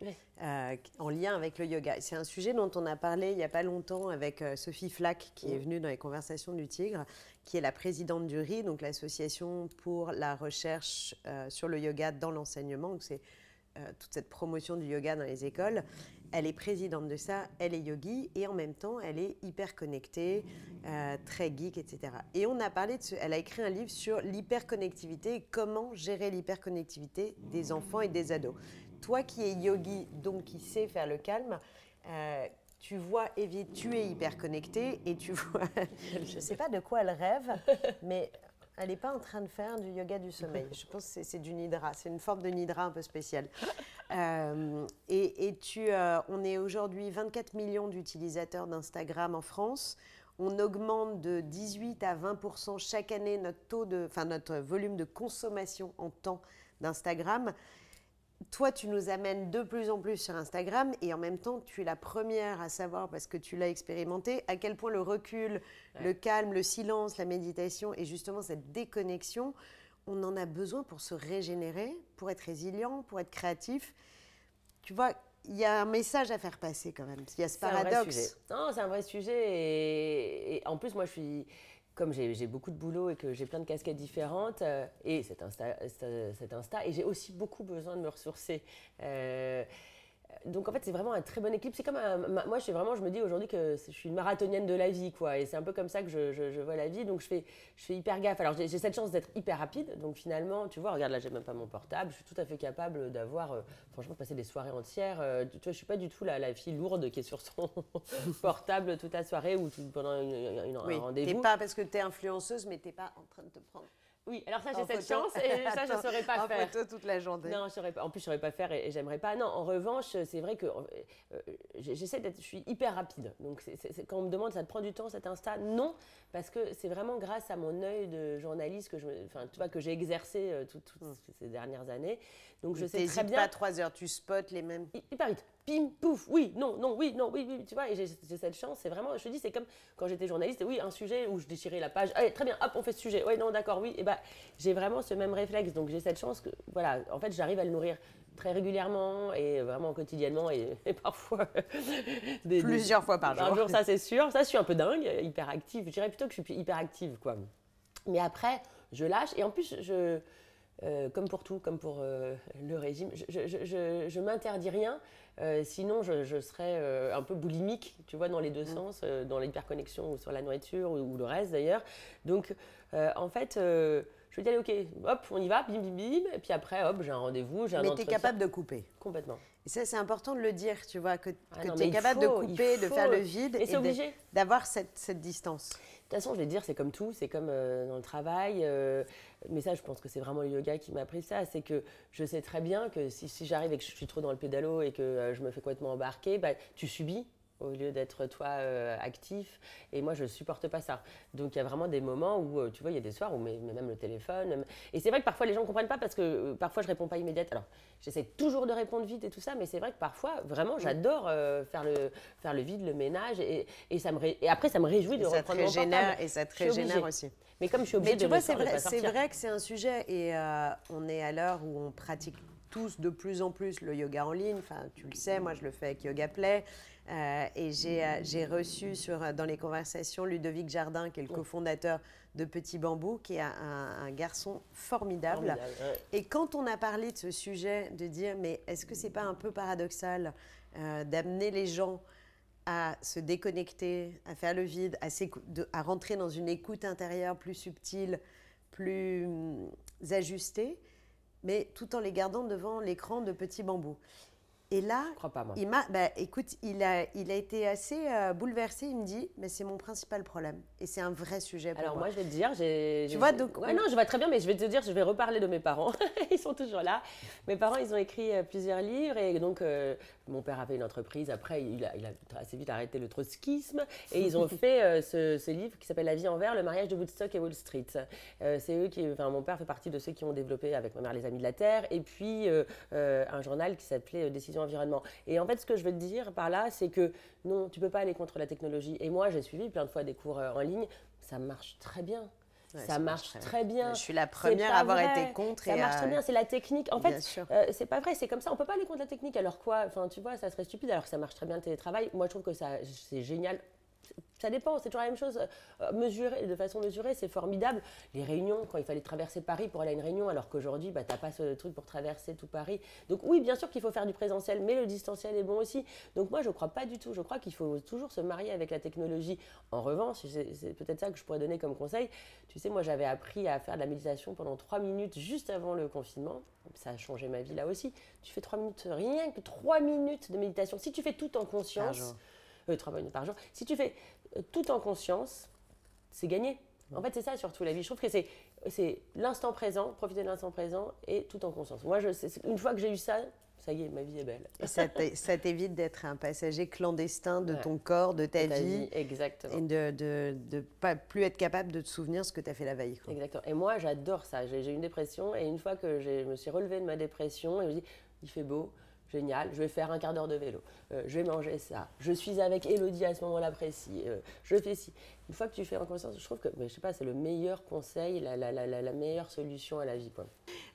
euh, en lien avec le yoga. C'est un sujet dont on a parlé il n'y a pas longtemps avec euh, Sophie Flack, qui est mm. venue dans les conversations du Tigre, qui est la présidente du RI, donc l'association pour la recherche sur le yoga dans l'enseignement. Donc, c'est toute cette promotion du yoga dans les écoles. Elle est présidente de ça, elle est yogi et en même temps elle est hyper connectée, euh, très geek, etc. Et on a parlé de ce, elle a écrit un livre sur l'hyperconnectivité et comment gérer l'hyperconnectivité des enfants et des ados. Toi qui es yogi, donc qui sais faire le calme, euh, tu vois Evie, tu es hyper connectée et tu vois, je ne sais pas de quoi elle rêve, mais elle n'est pas en train de faire du yoga du sommeil. Je pense que c'est du nidra. C'est une forme de nidra un peu spéciale. Euh, et, tu, euh, on est aujourd'hui 24 millions d'utilisateurs d'Instagram en France. On augmente de 18 à 20 chaque année notre taux de, enfin notre volume de consommation en temps d'Instagram toi, tu nous amènes de plus en plus sur Instagram et en même temps, tu es la première à savoir, parce que tu l'as expérimenté, à quel point le recul, le calme, le silence, la méditation et justement cette déconnexion, on en a besoin pour se régénérer, pour être résilient, pour être créatif. Tu vois, il y a un message à faire passer quand même. Il y a ce paradoxe. Non, c'est un vrai sujet. et, en plus, moi, je suis comme j'ai beaucoup de boulot et que j'ai plein de casquettes différentes, euh, et cet Insta, cet Insta, et j'ai aussi beaucoup besoin de me ressourcer. Euh, donc en fait, c'est vraiment un très bon équilibre. C'est comme moi, je vraiment, je me dis aujourd'hui que je suis une marathonienne de la vie, quoi. Et c'est un peu comme ça que je, je, vois la vie. Donc je fais, je fais hyper gaffe. Alors j'ai cette chance d'être hyper rapide. Donc finalement, tu vois, regarde là, j'ai même pas mon portable. Je suis tout à fait capable d'avoir, euh, franchement, passé des soirées entières. Euh, tu vois, je suis pas du tout la, la, fille lourde qui est sur son portable toute la soirée ou pendant une, une, oui, un rendez-vous. pas parce que tu es influenceuse, mais t'es pas en train de te prendre oui, alors ça, j'ai cette chance et ça, je ne saurais pas en faire. photo toute la journée. Non, je pas. En plus, je ne saurais pas faire et, j'aimerais pas. Non, en revanche, c'est vrai que euh, j'essaie d'être. Je suis hyper rapide. Donc, quand on me demande, ça te prend du temps cet Insta? Non, parce que c'est vraiment grâce à mon œil de journaliste que je, enfin, tu vois, que j'ai exercé euh, toutes, hmm. ces dernières années. Donc, je sais très bien. pas trois heures, tu spots les mêmes? Hyper vite pim, pouf, oui, non, non, oui, non, oui, oui, tu vois, et j'ai cette chance, c'est vraiment, je te dis, c'est comme quand j'étais journaliste, oui, un sujet où je déchirais la page, allez, très bien, hop, on fait ce sujet, oui, non, d'accord, oui, et bah, j'ai vraiment ce même réflexe, donc j'ai cette chance que, voilà, en fait, j'arrive à le nourrir très régulièrement et vraiment quotidiennement et, parfois plusieurs fois par jour. Par jour, ça c'est sûr, ça je suis un peu dingue, hyper active, je dirais plutôt que je suis hyper active, quoi. Mais après, je lâche, et en plus, je euh, comme pour tout, comme pour euh, le régime, je, je, m'interdis rien, euh, sinon je, serais un peu boulimique, tu vois, dans les deux mm. sens, dans l'hyperconnexion ou sur la nourriture ou, le reste d'ailleurs. Donc, en fait, je me dis, allez, ok, hop, on y va, bim, bim, bim, et puis après, hop, j'ai un rendez-vous, j'ai un Mais tu es capable de couper. Complètement. Et ça, c'est important de le dire, tu vois, que, ah tu es capable de couper, de faire le vide. Et. D'avoir cette, cette distance. De toute façon, je vais dire, c'est comme tout, c'est comme euh, dans le travail. Euh, mais ça, je pense que c'est vraiment le yoga qui m'a appris ça. C'est que je sais très bien que si, j'arrive et que je suis trop dans le pédalo et que euh, je me fais complètement embarquer, bah, tu subis au lieu d'être toi euh, actif. Et moi, je supporte pas ça. Donc, il y a vraiment des moments où, euh, tu vois, il y a des soirs où mais, même le téléphone. Et c'est vrai que parfois, les gens ne comprennent pas parce que euh, parfois, je réponds pas immédiatement. Alors, j'essaie toujours de répondre vite et tout ça, mais c'est vrai que parfois, vraiment, j'adore faire, le, faire le vide, le ménage. Et, et ça me et après, ça me réjouit de reprendre mon génère, Et ça te régénère aussi. Mais comme je suis obligée mais tu vois, c'est vrai, c'est vrai que c'est un sujet et on est à l'heure où on pratique tous de plus en plus le yoga en ligne. Enfin, tu le sais, moi je le fais avec Yoga Play. Euh, et euh, j'ai reçu sur, euh, dans les conversations Ludovic Jardin, qui est le cofondateur de Petit Bambou, qui est un, garçon formidable. Et quand on a parlé de ce sujet, de dire, mais est-ce que c'est pas un peu paradoxal d'amener les gens à se déconnecter, à faire le vide, à, à, rentrer dans une écoute intérieure plus subtile, plus hum, ajustée, mais tout en les gardant devant l'écran de Petit Bambou? Et là, il m'a, bah, écoute, il a, il a été assez euh, bouleversé. Il me dit, mais c'est mon principal problème. Et c'est un vrai sujet pour Alors moi. moi, je vais te dire, j'ai. Tu vois, donc. Ouais, non, je vois très bien, mais je vais te dire, je vais reparler de mes parents. ils sont toujours là. Mes parents, ils ont écrit euh, plusieurs livres. Et donc, euh, mon père avait une entreprise. Après, il a, il a, assez vite arrêté le trotskisme. Et ils ont fait ce, ce, livre qui s'appelle La vie en vert, le mariage de Woodstock et Wall Street. c'est eux qui. Enfin, mon père fait partie de ceux qui ont développé avec ma mère les Amis de la Terre. Et puis, un journal qui s'appelait Décision environnement. Et en fait, ce que je veux te dire par là, c'est que non, tu peux pas aller contre la technologie. Et moi, j'ai suivi plein de fois des cours euh, en ligne, ça marche très bien. ça, marche très, bien. Je suis la première à avoir été contre. Ça marche très bien, c'est la technique. En fait, euh, c'est pas vrai, c'est comme ça. On peut pas aller contre la technique. Alors quoi? Enfin, tu vois, ça serait stupide. Alors que ça marche très bien le télétravail. Moi, je trouve que ça, c'est génial ça dépend, c'est toujours la même chose. Euh, mesurer, de façon mesurée, c'est formidable. Les réunions, quand il fallait traverser Paris pour aller à une réunion, alors qu'aujourd'hui, bah, tu n'as pas ce truc pour traverser tout Paris. Donc oui, bien sûr qu'il faut faire du présentiel, mais le distanciel est bon aussi. Donc moi, je ne crois pas du tout. Je crois qu'il faut toujours se marier avec la technologie. En revanche, c'est peut-être ça que je pourrais donner comme conseil. Tu sais, moi, j'avais appris à faire de la méditation pendant trois minutes juste avant le confinement. Ça a changé ma vie là aussi. Tu fais trois minutes, rien que trois minutes de méditation. Si tu fais tout en conscience, euh, trois minutes par jour, si tu fais tout en conscience, c'est gagné. En fait, c'est ça surtout la vie. Je trouve que c'est, c'est l'instant présent, profiter de l'instant présent et tout en conscience. Moi, je, une fois que j'ai eu ça, ça y est, ma vie est belle. Et ça t'évite d'être un passager clandestin de ton corps, de ta, vie, Exactement. Et de ne pas plus être capable de te souvenir ce que tu as fait la veille. Exactement. Et moi, j'adore ça. J'ai, eu une dépression et une fois que je me suis relevée de ma dépression, et je me dis, il fait beau, génial, je vais faire un quart d'heure de vélo, euh, je vais manger ça, je suis avec Elodie à ce moment-là précis, euh, je fais ci. Une fois que tu fais en conscience, je trouve que, je sais pas, c'est le meilleur conseil, la, la, la, la, meilleure solution à la vie. Quoi.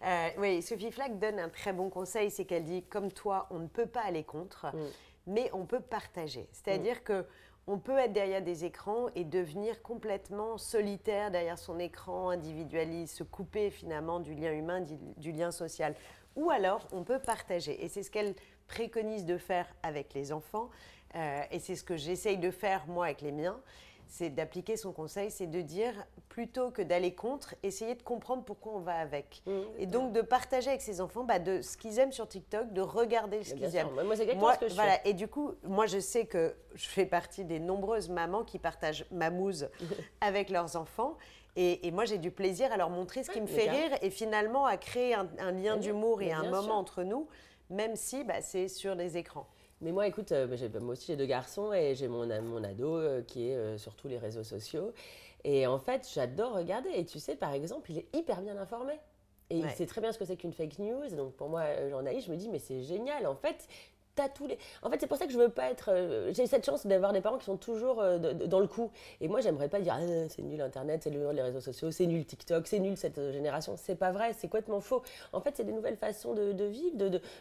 Euh, oui, Sophie Flack donne un très bon conseil, c'est qu'elle dit, comme toi, on ne peut pas aller contre, mm. mais on peut partager. C'est-à-dire mm. que on peut être derrière des écrans et devenir complètement solitaire derrière son écran, individualiste, se couper finalement du lien humain, du lien social ou alors on peut partager. Et c'est ce qu'elle préconise de faire avec les enfants, euh, et c'est ce que j'essaye de faire moi avec les miens, c'est d'appliquer son conseil, c'est de dire, plutôt que d'aller contre, essayer de comprendre pourquoi on va avec. Mmh, et donc de partager avec ses enfants bah, de ce qu'ils aiment sur TikTok, de regarder ce qu'ils aiment. Moi, c'est exactement ce que je voilà. Et du coup, moi, je sais que je fais partie des nombreuses mamans qui partagent Mamouze avec leurs enfants. Et, moi, j'ai du plaisir à leur montrer ce qui me fait rire et finalement à créer un, lien d'humour et un moment entre nous, même si bah, c'est sur des écrans. Mais moi, écoute, euh, moi aussi j'ai deux garçons et j'ai mon, mon ado euh, qui est euh, sur tous les réseaux sociaux. Et en fait, j'adore regarder. Et tu sais, par exemple, il est hyper bien informé. Et il sait très bien ce que c'est qu'une fake news. Donc pour moi, journaliste, je me dis, mais c'est génial. En fait, tous les. En fait, c'est pour ça que je veux pas être. Euh, j'ai cette chance d'avoir des parents qui sont toujours euh, dans le coup. Et moi, j'aimerais pas dire ah, c'est nul Internet, c'est nul les réseaux sociaux, c'est nul TikTok, c'est nul cette euh, génération. C'est pas vrai, c'est complètement faux. En fait, c'est des nouvelles façons de, vivre,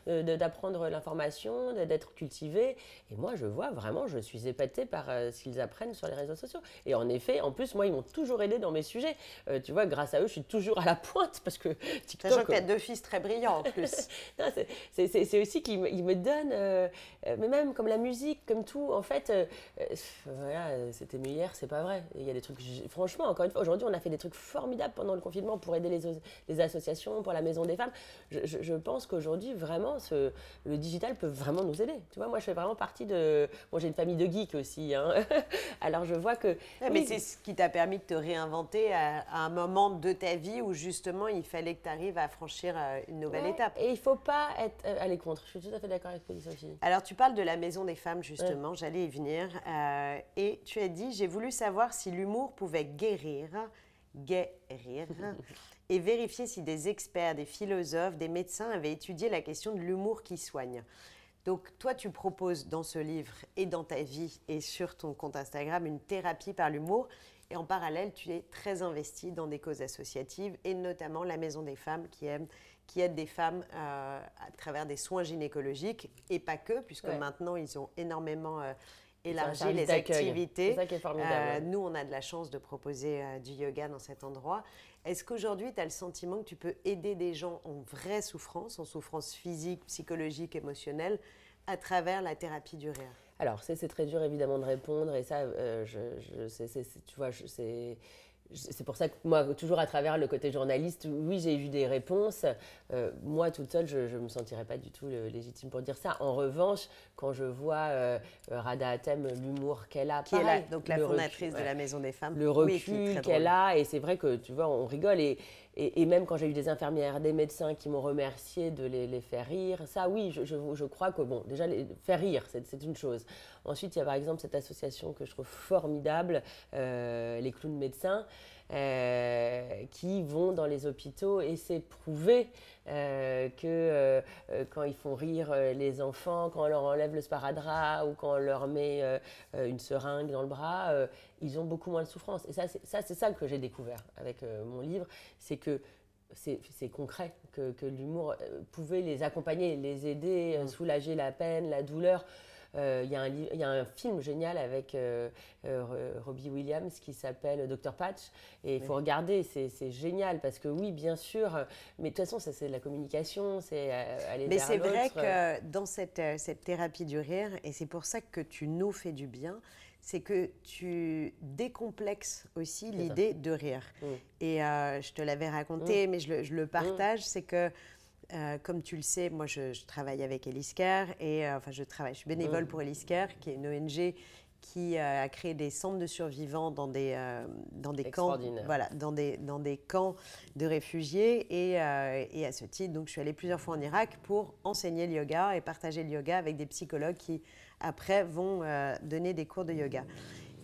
d'apprendre de, l'information, d'être cultivé. Et moi, je vois vraiment, je suis épatée par ce qu'ils apprennent sur les réseaux sociaux. Et en effet, en plus, moi, ils m'ont toujours aidé dans mes sujets. tu vois, grâce à eux, je suis toujours à la pointe parce que TikTok. Sachant que tu as deux fils très brillants en plus. c'est aussi qu'ils me, me donnent euh, mais même comme la musique, comme tout, en fait, euh, euh, voilà, c'était mieux hier, c'est pas vrai. Il y a des trucs, franchement, encore une fois, aujourd'hui, on a fait des trucs formidables pendant le confinement pour aider les, les associations, pour la Maison des Femmes. Je, je, pense qu'aujourd'hui, vraiment, ce, le digital peut vraiment nous aider. Tu vois, moi, je fais vraiment partie de. Moi, j'ai une famille de geeks aussi. Hein. Alors, je vois que. mais c'est ce qui t'a permis de te réinventer à, un moment de ta vie où, justement, il fallait que tu arrives à franchir une nouvelle étape. Et il faut pas être, aller contre. Je suis tout à fait d'accord avec ce Alors, tu parles de la Maison des Femmes, justement, j'allais y venir. Euh, et tu as dit J'ai voulu savoir si l'humour pouvait guérir, guérir, et vérifier si des experts, des philosophes, des médecins avaient étudié la question de l'humour qui soigne. Donc, toi, tu proposes dans ce livre et dans ta vie et sur ton compte Instagram une thérapie par l'humour. Et en parallèle, tu es très investi dans des causes associatives et notamment la Maison des Femmes qui aime qui aide des femmes euh, à travers des soins gynécologiques et pas que, puisque maintenant ils ont énormément euh, élargi les activités. C'est ça qui est formidable. Euh, nous, on a de la chance de proposer du yoga dans cet endroit. Est-ce qu'aujourd'hui, tu as le sentiment que tu peux aider des gens en vraie souffrance, en souffrance physique, psychologique, émotionnelle, à travers la thérapie du rire alors, c'est très dur évidemment de répondre, et ça, je, je tu vois, c'est c'est pour ça que moi, toujours à travers le côté journaliste, oui, j'ai eu des réponses. Euh, moi, toute seule, je ne me sentirais pas du tout légitime pour dire ça. En revanche, quand je vois euh, Rada Atem, l'humour qu'elle a, qui est là, donc la fondatrice de la Maison des Femmes, le recul qu'elle a, et c'est vrai que tu vois, on rigole et et, même quand j'ai eu des infirmières, des médecins qui m'ont remercié de les, faire rire, ça oui, je, crois que, bon, déjà, les, faire rire, c'est une chose. Ensuite, il y a par exemple cette association que je trouve formidable, euh, les clowns médecins. Euh, qui vont dans les hôpitaux et c'est prouvé euh, que quand ils font rire les enfants, quand on leur enlève le sparadrap ou quand on leur met une seringue dans le bras, ils ont beaucoup moins de souffrance. Et ça, c'est ça, que j'ai découvert avec mon livre, c'est que c'est concret, que, l'humour pouvait les accompagner, les aider, mmh. soulager la peine, la douleur. Euh, il y, a un film génial avec euh, euh, Robbie Williams qui s'appelle Dr Patch. Et il faut regarder, c'est génial parce que oui, bien sûr, mais de toute façon, ça c'est de la communication, c'est aller Mais c'est vrai que dans cette, cette thérapie du rire, et c'est pour ça que tu nous fais du bien, c'est que tu décomplexes aussi l'idée de rire. Mm. Et je te l'avais raconté, mm. mais je le, je le partage, mm. c'est que euh, comme tu le sais, moi je, travaille avec Eliscare et euh, enfin je travaille, je suis bénévole mmh. pour Eliscare, qui est une ONG qui euh, a créé des centres de survivants dans des, dans des camps, voilà, dans des, dans des camps de réfugiés. Et, et, à ce titre, donc, je suis allée plusieurs fois en Irak pour enseigner le yoga et partager le yoga avec des psychologues qui, après, vont donner des cours de yoga.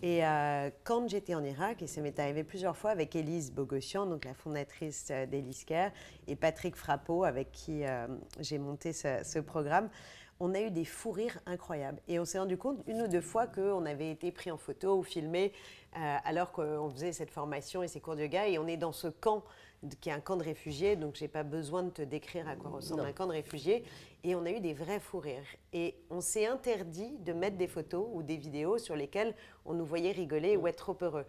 Et euh, quand j'étais en Irak, et ça m'est arrivé plusieurs fois avec Élise Bogossian, donc la fondatrice euh, d'Eliscare, et Patrick Frappeau, avec qui euh, j'ai monté ce, programme, on a eu des fous rires incroyables. Et on s'est rendu compte une ou deux fois qu'on avait été pris en photo ou filmé alors qu'on faisait cette formation et ces cours de yoga. Et on est dans ce camp qui est un camp de réfugiés, donc je n'ai pas besoin de te décrire à quoi ressemble un camp de réfugiés. Et on a eu des vrais fous rires. Et on s'est interdit de mettre des photos ou des vidéos sur lesquelles on nous voyait rigoler ou être trop heureux.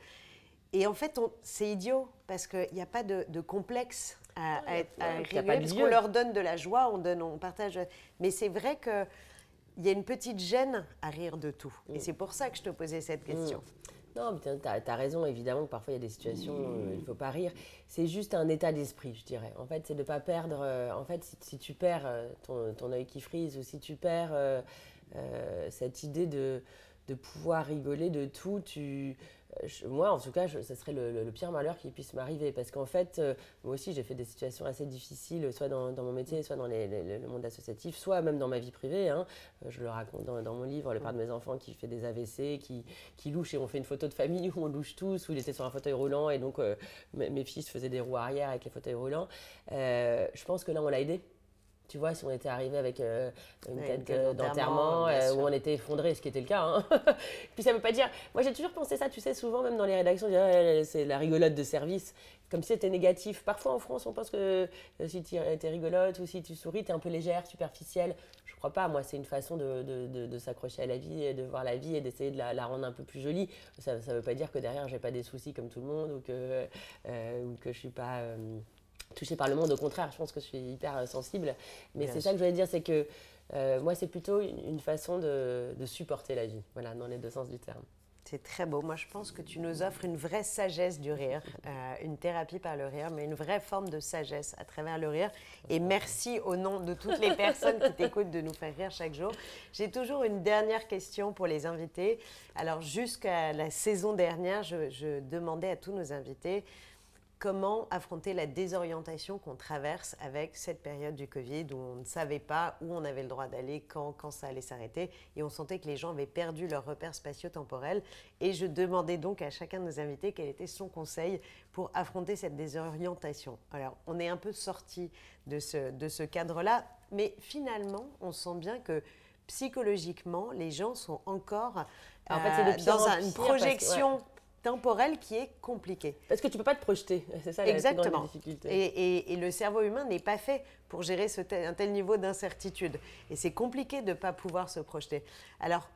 Et en fait, c'est idiot, parce qu'il n'y a pas de, complexe à, rigoler, parce qu'on leur donne de la joie, on, donne, on partage. Mais c'est vrai qu'il y a une petite gêne à rire de tout. Et mm. c'est pour ça que je te posais cette question. Mm. Non, tu as, raison, évidemment, que parfois il y a des situations où euh, il ne faut pas rire. C'est juste un état d'esprit, je dirais. En fait, c'est de ne pas perdre. Euh, en fait, si, tu perds euh, ton, œil qui frise ou si tu perds cette idée de pouvoir rigoler de tout, tu, moi, en tout cas, ce serait le, pire malheur qui puisse m'arriver. Parce qu'en fait, euh, moi aussi, j'ai fait des situations assez difficiles, soit dans, mon métier, soit dans le monde associatif, soit même dans ma vie privée. Hein. Euh, je le raconte dans, mon livre, le père de mes enfants qui fait des AVC, qui, qui louche, et on fait une photo de famille où on louche tous, où il était sur un fauteuil roulant, et donc euh, mes fils faisaient des roues arrière avec les fauteuils roulants. je pense que là, on l'a aidé tu vois, si on était arrivé avec euh, une, tête, euh, d'enterrement euh, où on était effondré, ce qui était le cas. Hein. Puis ça ne veut pas dire. Moi, j'ai toujours pensé ça, tu sais, souvent, même dans les rédactions, ah, c'est la rigolote de service, comme si c'était négatif. Parfois en France, on pense que si tu es rigolote ou si tu souris, tu es un peu légère, superficielle. Je crois pas. Moi, c'est une façon de, de, de, s'accrocher à la vie et de voir la vie et d'essayer de la, rendre un peu plus jolie. Ça ne veut pas dire que derrière, j'ai pas des soucis comme tout le monde ou que, ou que je suis pas touchée par le monde. Au contraire, je pense que je suis hyper euh, sensible. Mais c'est ça que je voulais dire, c'est que euh, moi, c'est plutôt une, façon de, supporter la vie, voilà, dans les deux sens du terme. C'est très beau. Moi, je pense que tu nous offres une vraie sagesse du rire, euh, une thérapie par le rire, mais une vraie forme de sagesse à travers le rire. Et merci au nom de toutes les personnes qui t'écoutent de nous faire rire chaque jour. J'ai toujours une dernière question pour les invités. Alors, jusqu'à la saison dernière, je demandais à tous nos invités comment affronter la désorientation qu'on traverse avec cette période du Covid où on ne savait pas où on avait le droit d'aller, quand, quand ça allait s'arrêter, et on sentait que les gens avaient perdu leurs repères spatio-temporels. Et je demandais donc à chacun de nos invités quel était son conseil pour affronter cette désorientation. Alors, on est un peu sorti de ce, de ce cadre-là, mais finalement, on sent bien que psychologiquement, les gens sont encore en fait, euh, dans une projection temporelle qui est compliquée. Parce que tu peux pas te projeter, c'est ça Exactement. la difficulté. Et, et, et, le cerveau humain n'est pas fait pour gérer ce tel, un tel niveau d'incertitude. Et c'est compliqué de ne pas pouvoir se projeter. Alors,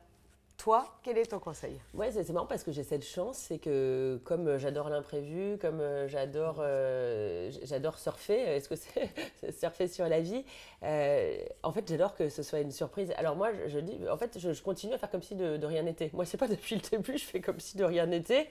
toi, quel est ton conseil? Ouais, c'est marrant parce que j'ai cette chance, c'est que comme j'adore l'imprévu, comme j'adore euh, j'adore surfer, est-ce que c'est surfer sur la vie? Euh, En fait, j'adore que ce soit une surprise. Alors moi, je, dis, en fait, je, continue à faire comme si de, de rien n'était. Moi, c'est pas depuis le début, je fais comme si de rien n'était,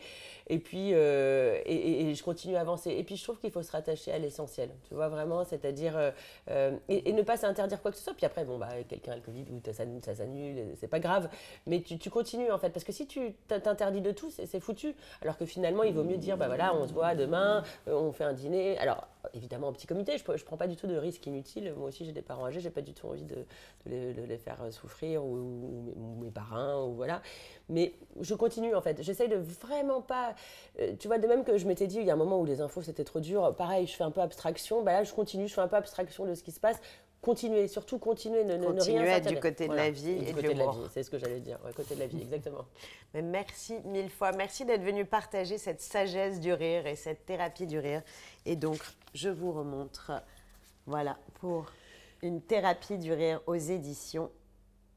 et puis euh, et, je continue à avancer. Et puis je trouve qu'il faut se rattacher à l'essentiel, tu vois vraiment, c'est-à-dire euh, et, et, ne pas s'interdire quoi que ce soit. Puis après, bon bah quelqu'un a le Covid ou ça s'annule, c'est pas grave, mais tu tu continues en fait. Parce que si tu t'interdis de tout, c'est foutu. Alors que finalement, il vaut mieux dire, bah voilà, on se voit demain, euh, on fait un dîner. Alors, évidemment, en petit comité, je ne prends pas du tout de risques inutiles. Moi aussi, j'ai des parents âgés, j'ai pas du tout envie de, de, les, de, les, faire souffrir ou, ou, ou, mes parrains, ou voilà. Mais je continue en fait. J'essaye de vraiment pas. Euh, tu vois, de même que je m'étais dit, il y a un moment où les infos c'était trop dur, pareil, je fais un peu abstraction. Bah là, je continue, je fais un peu abstraction de ce qui se passe continuer, surtout continuer, ne, continuer ne rien à être du côté de la vie et, et, du de la vie. C'est ce que j'allais dire, ouais, côté de la vie, exactement. Mais merci mille fois, merci d'être venu partager cette sagesse du rire et cette thérapie du rire. Et donc, je vous remontre, voilà, pour une thérapie du rire aux éditions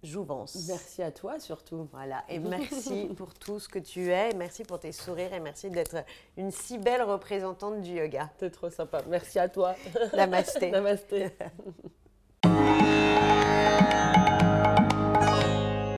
Jouvence. Merci à toi surtout. Voilà, et merci pour tout ce que tu es, merci pour tes sourires et merci d'être une si belle représentante du yoga. T'es trop sympa. Merci à toi. Namasté. Namasté.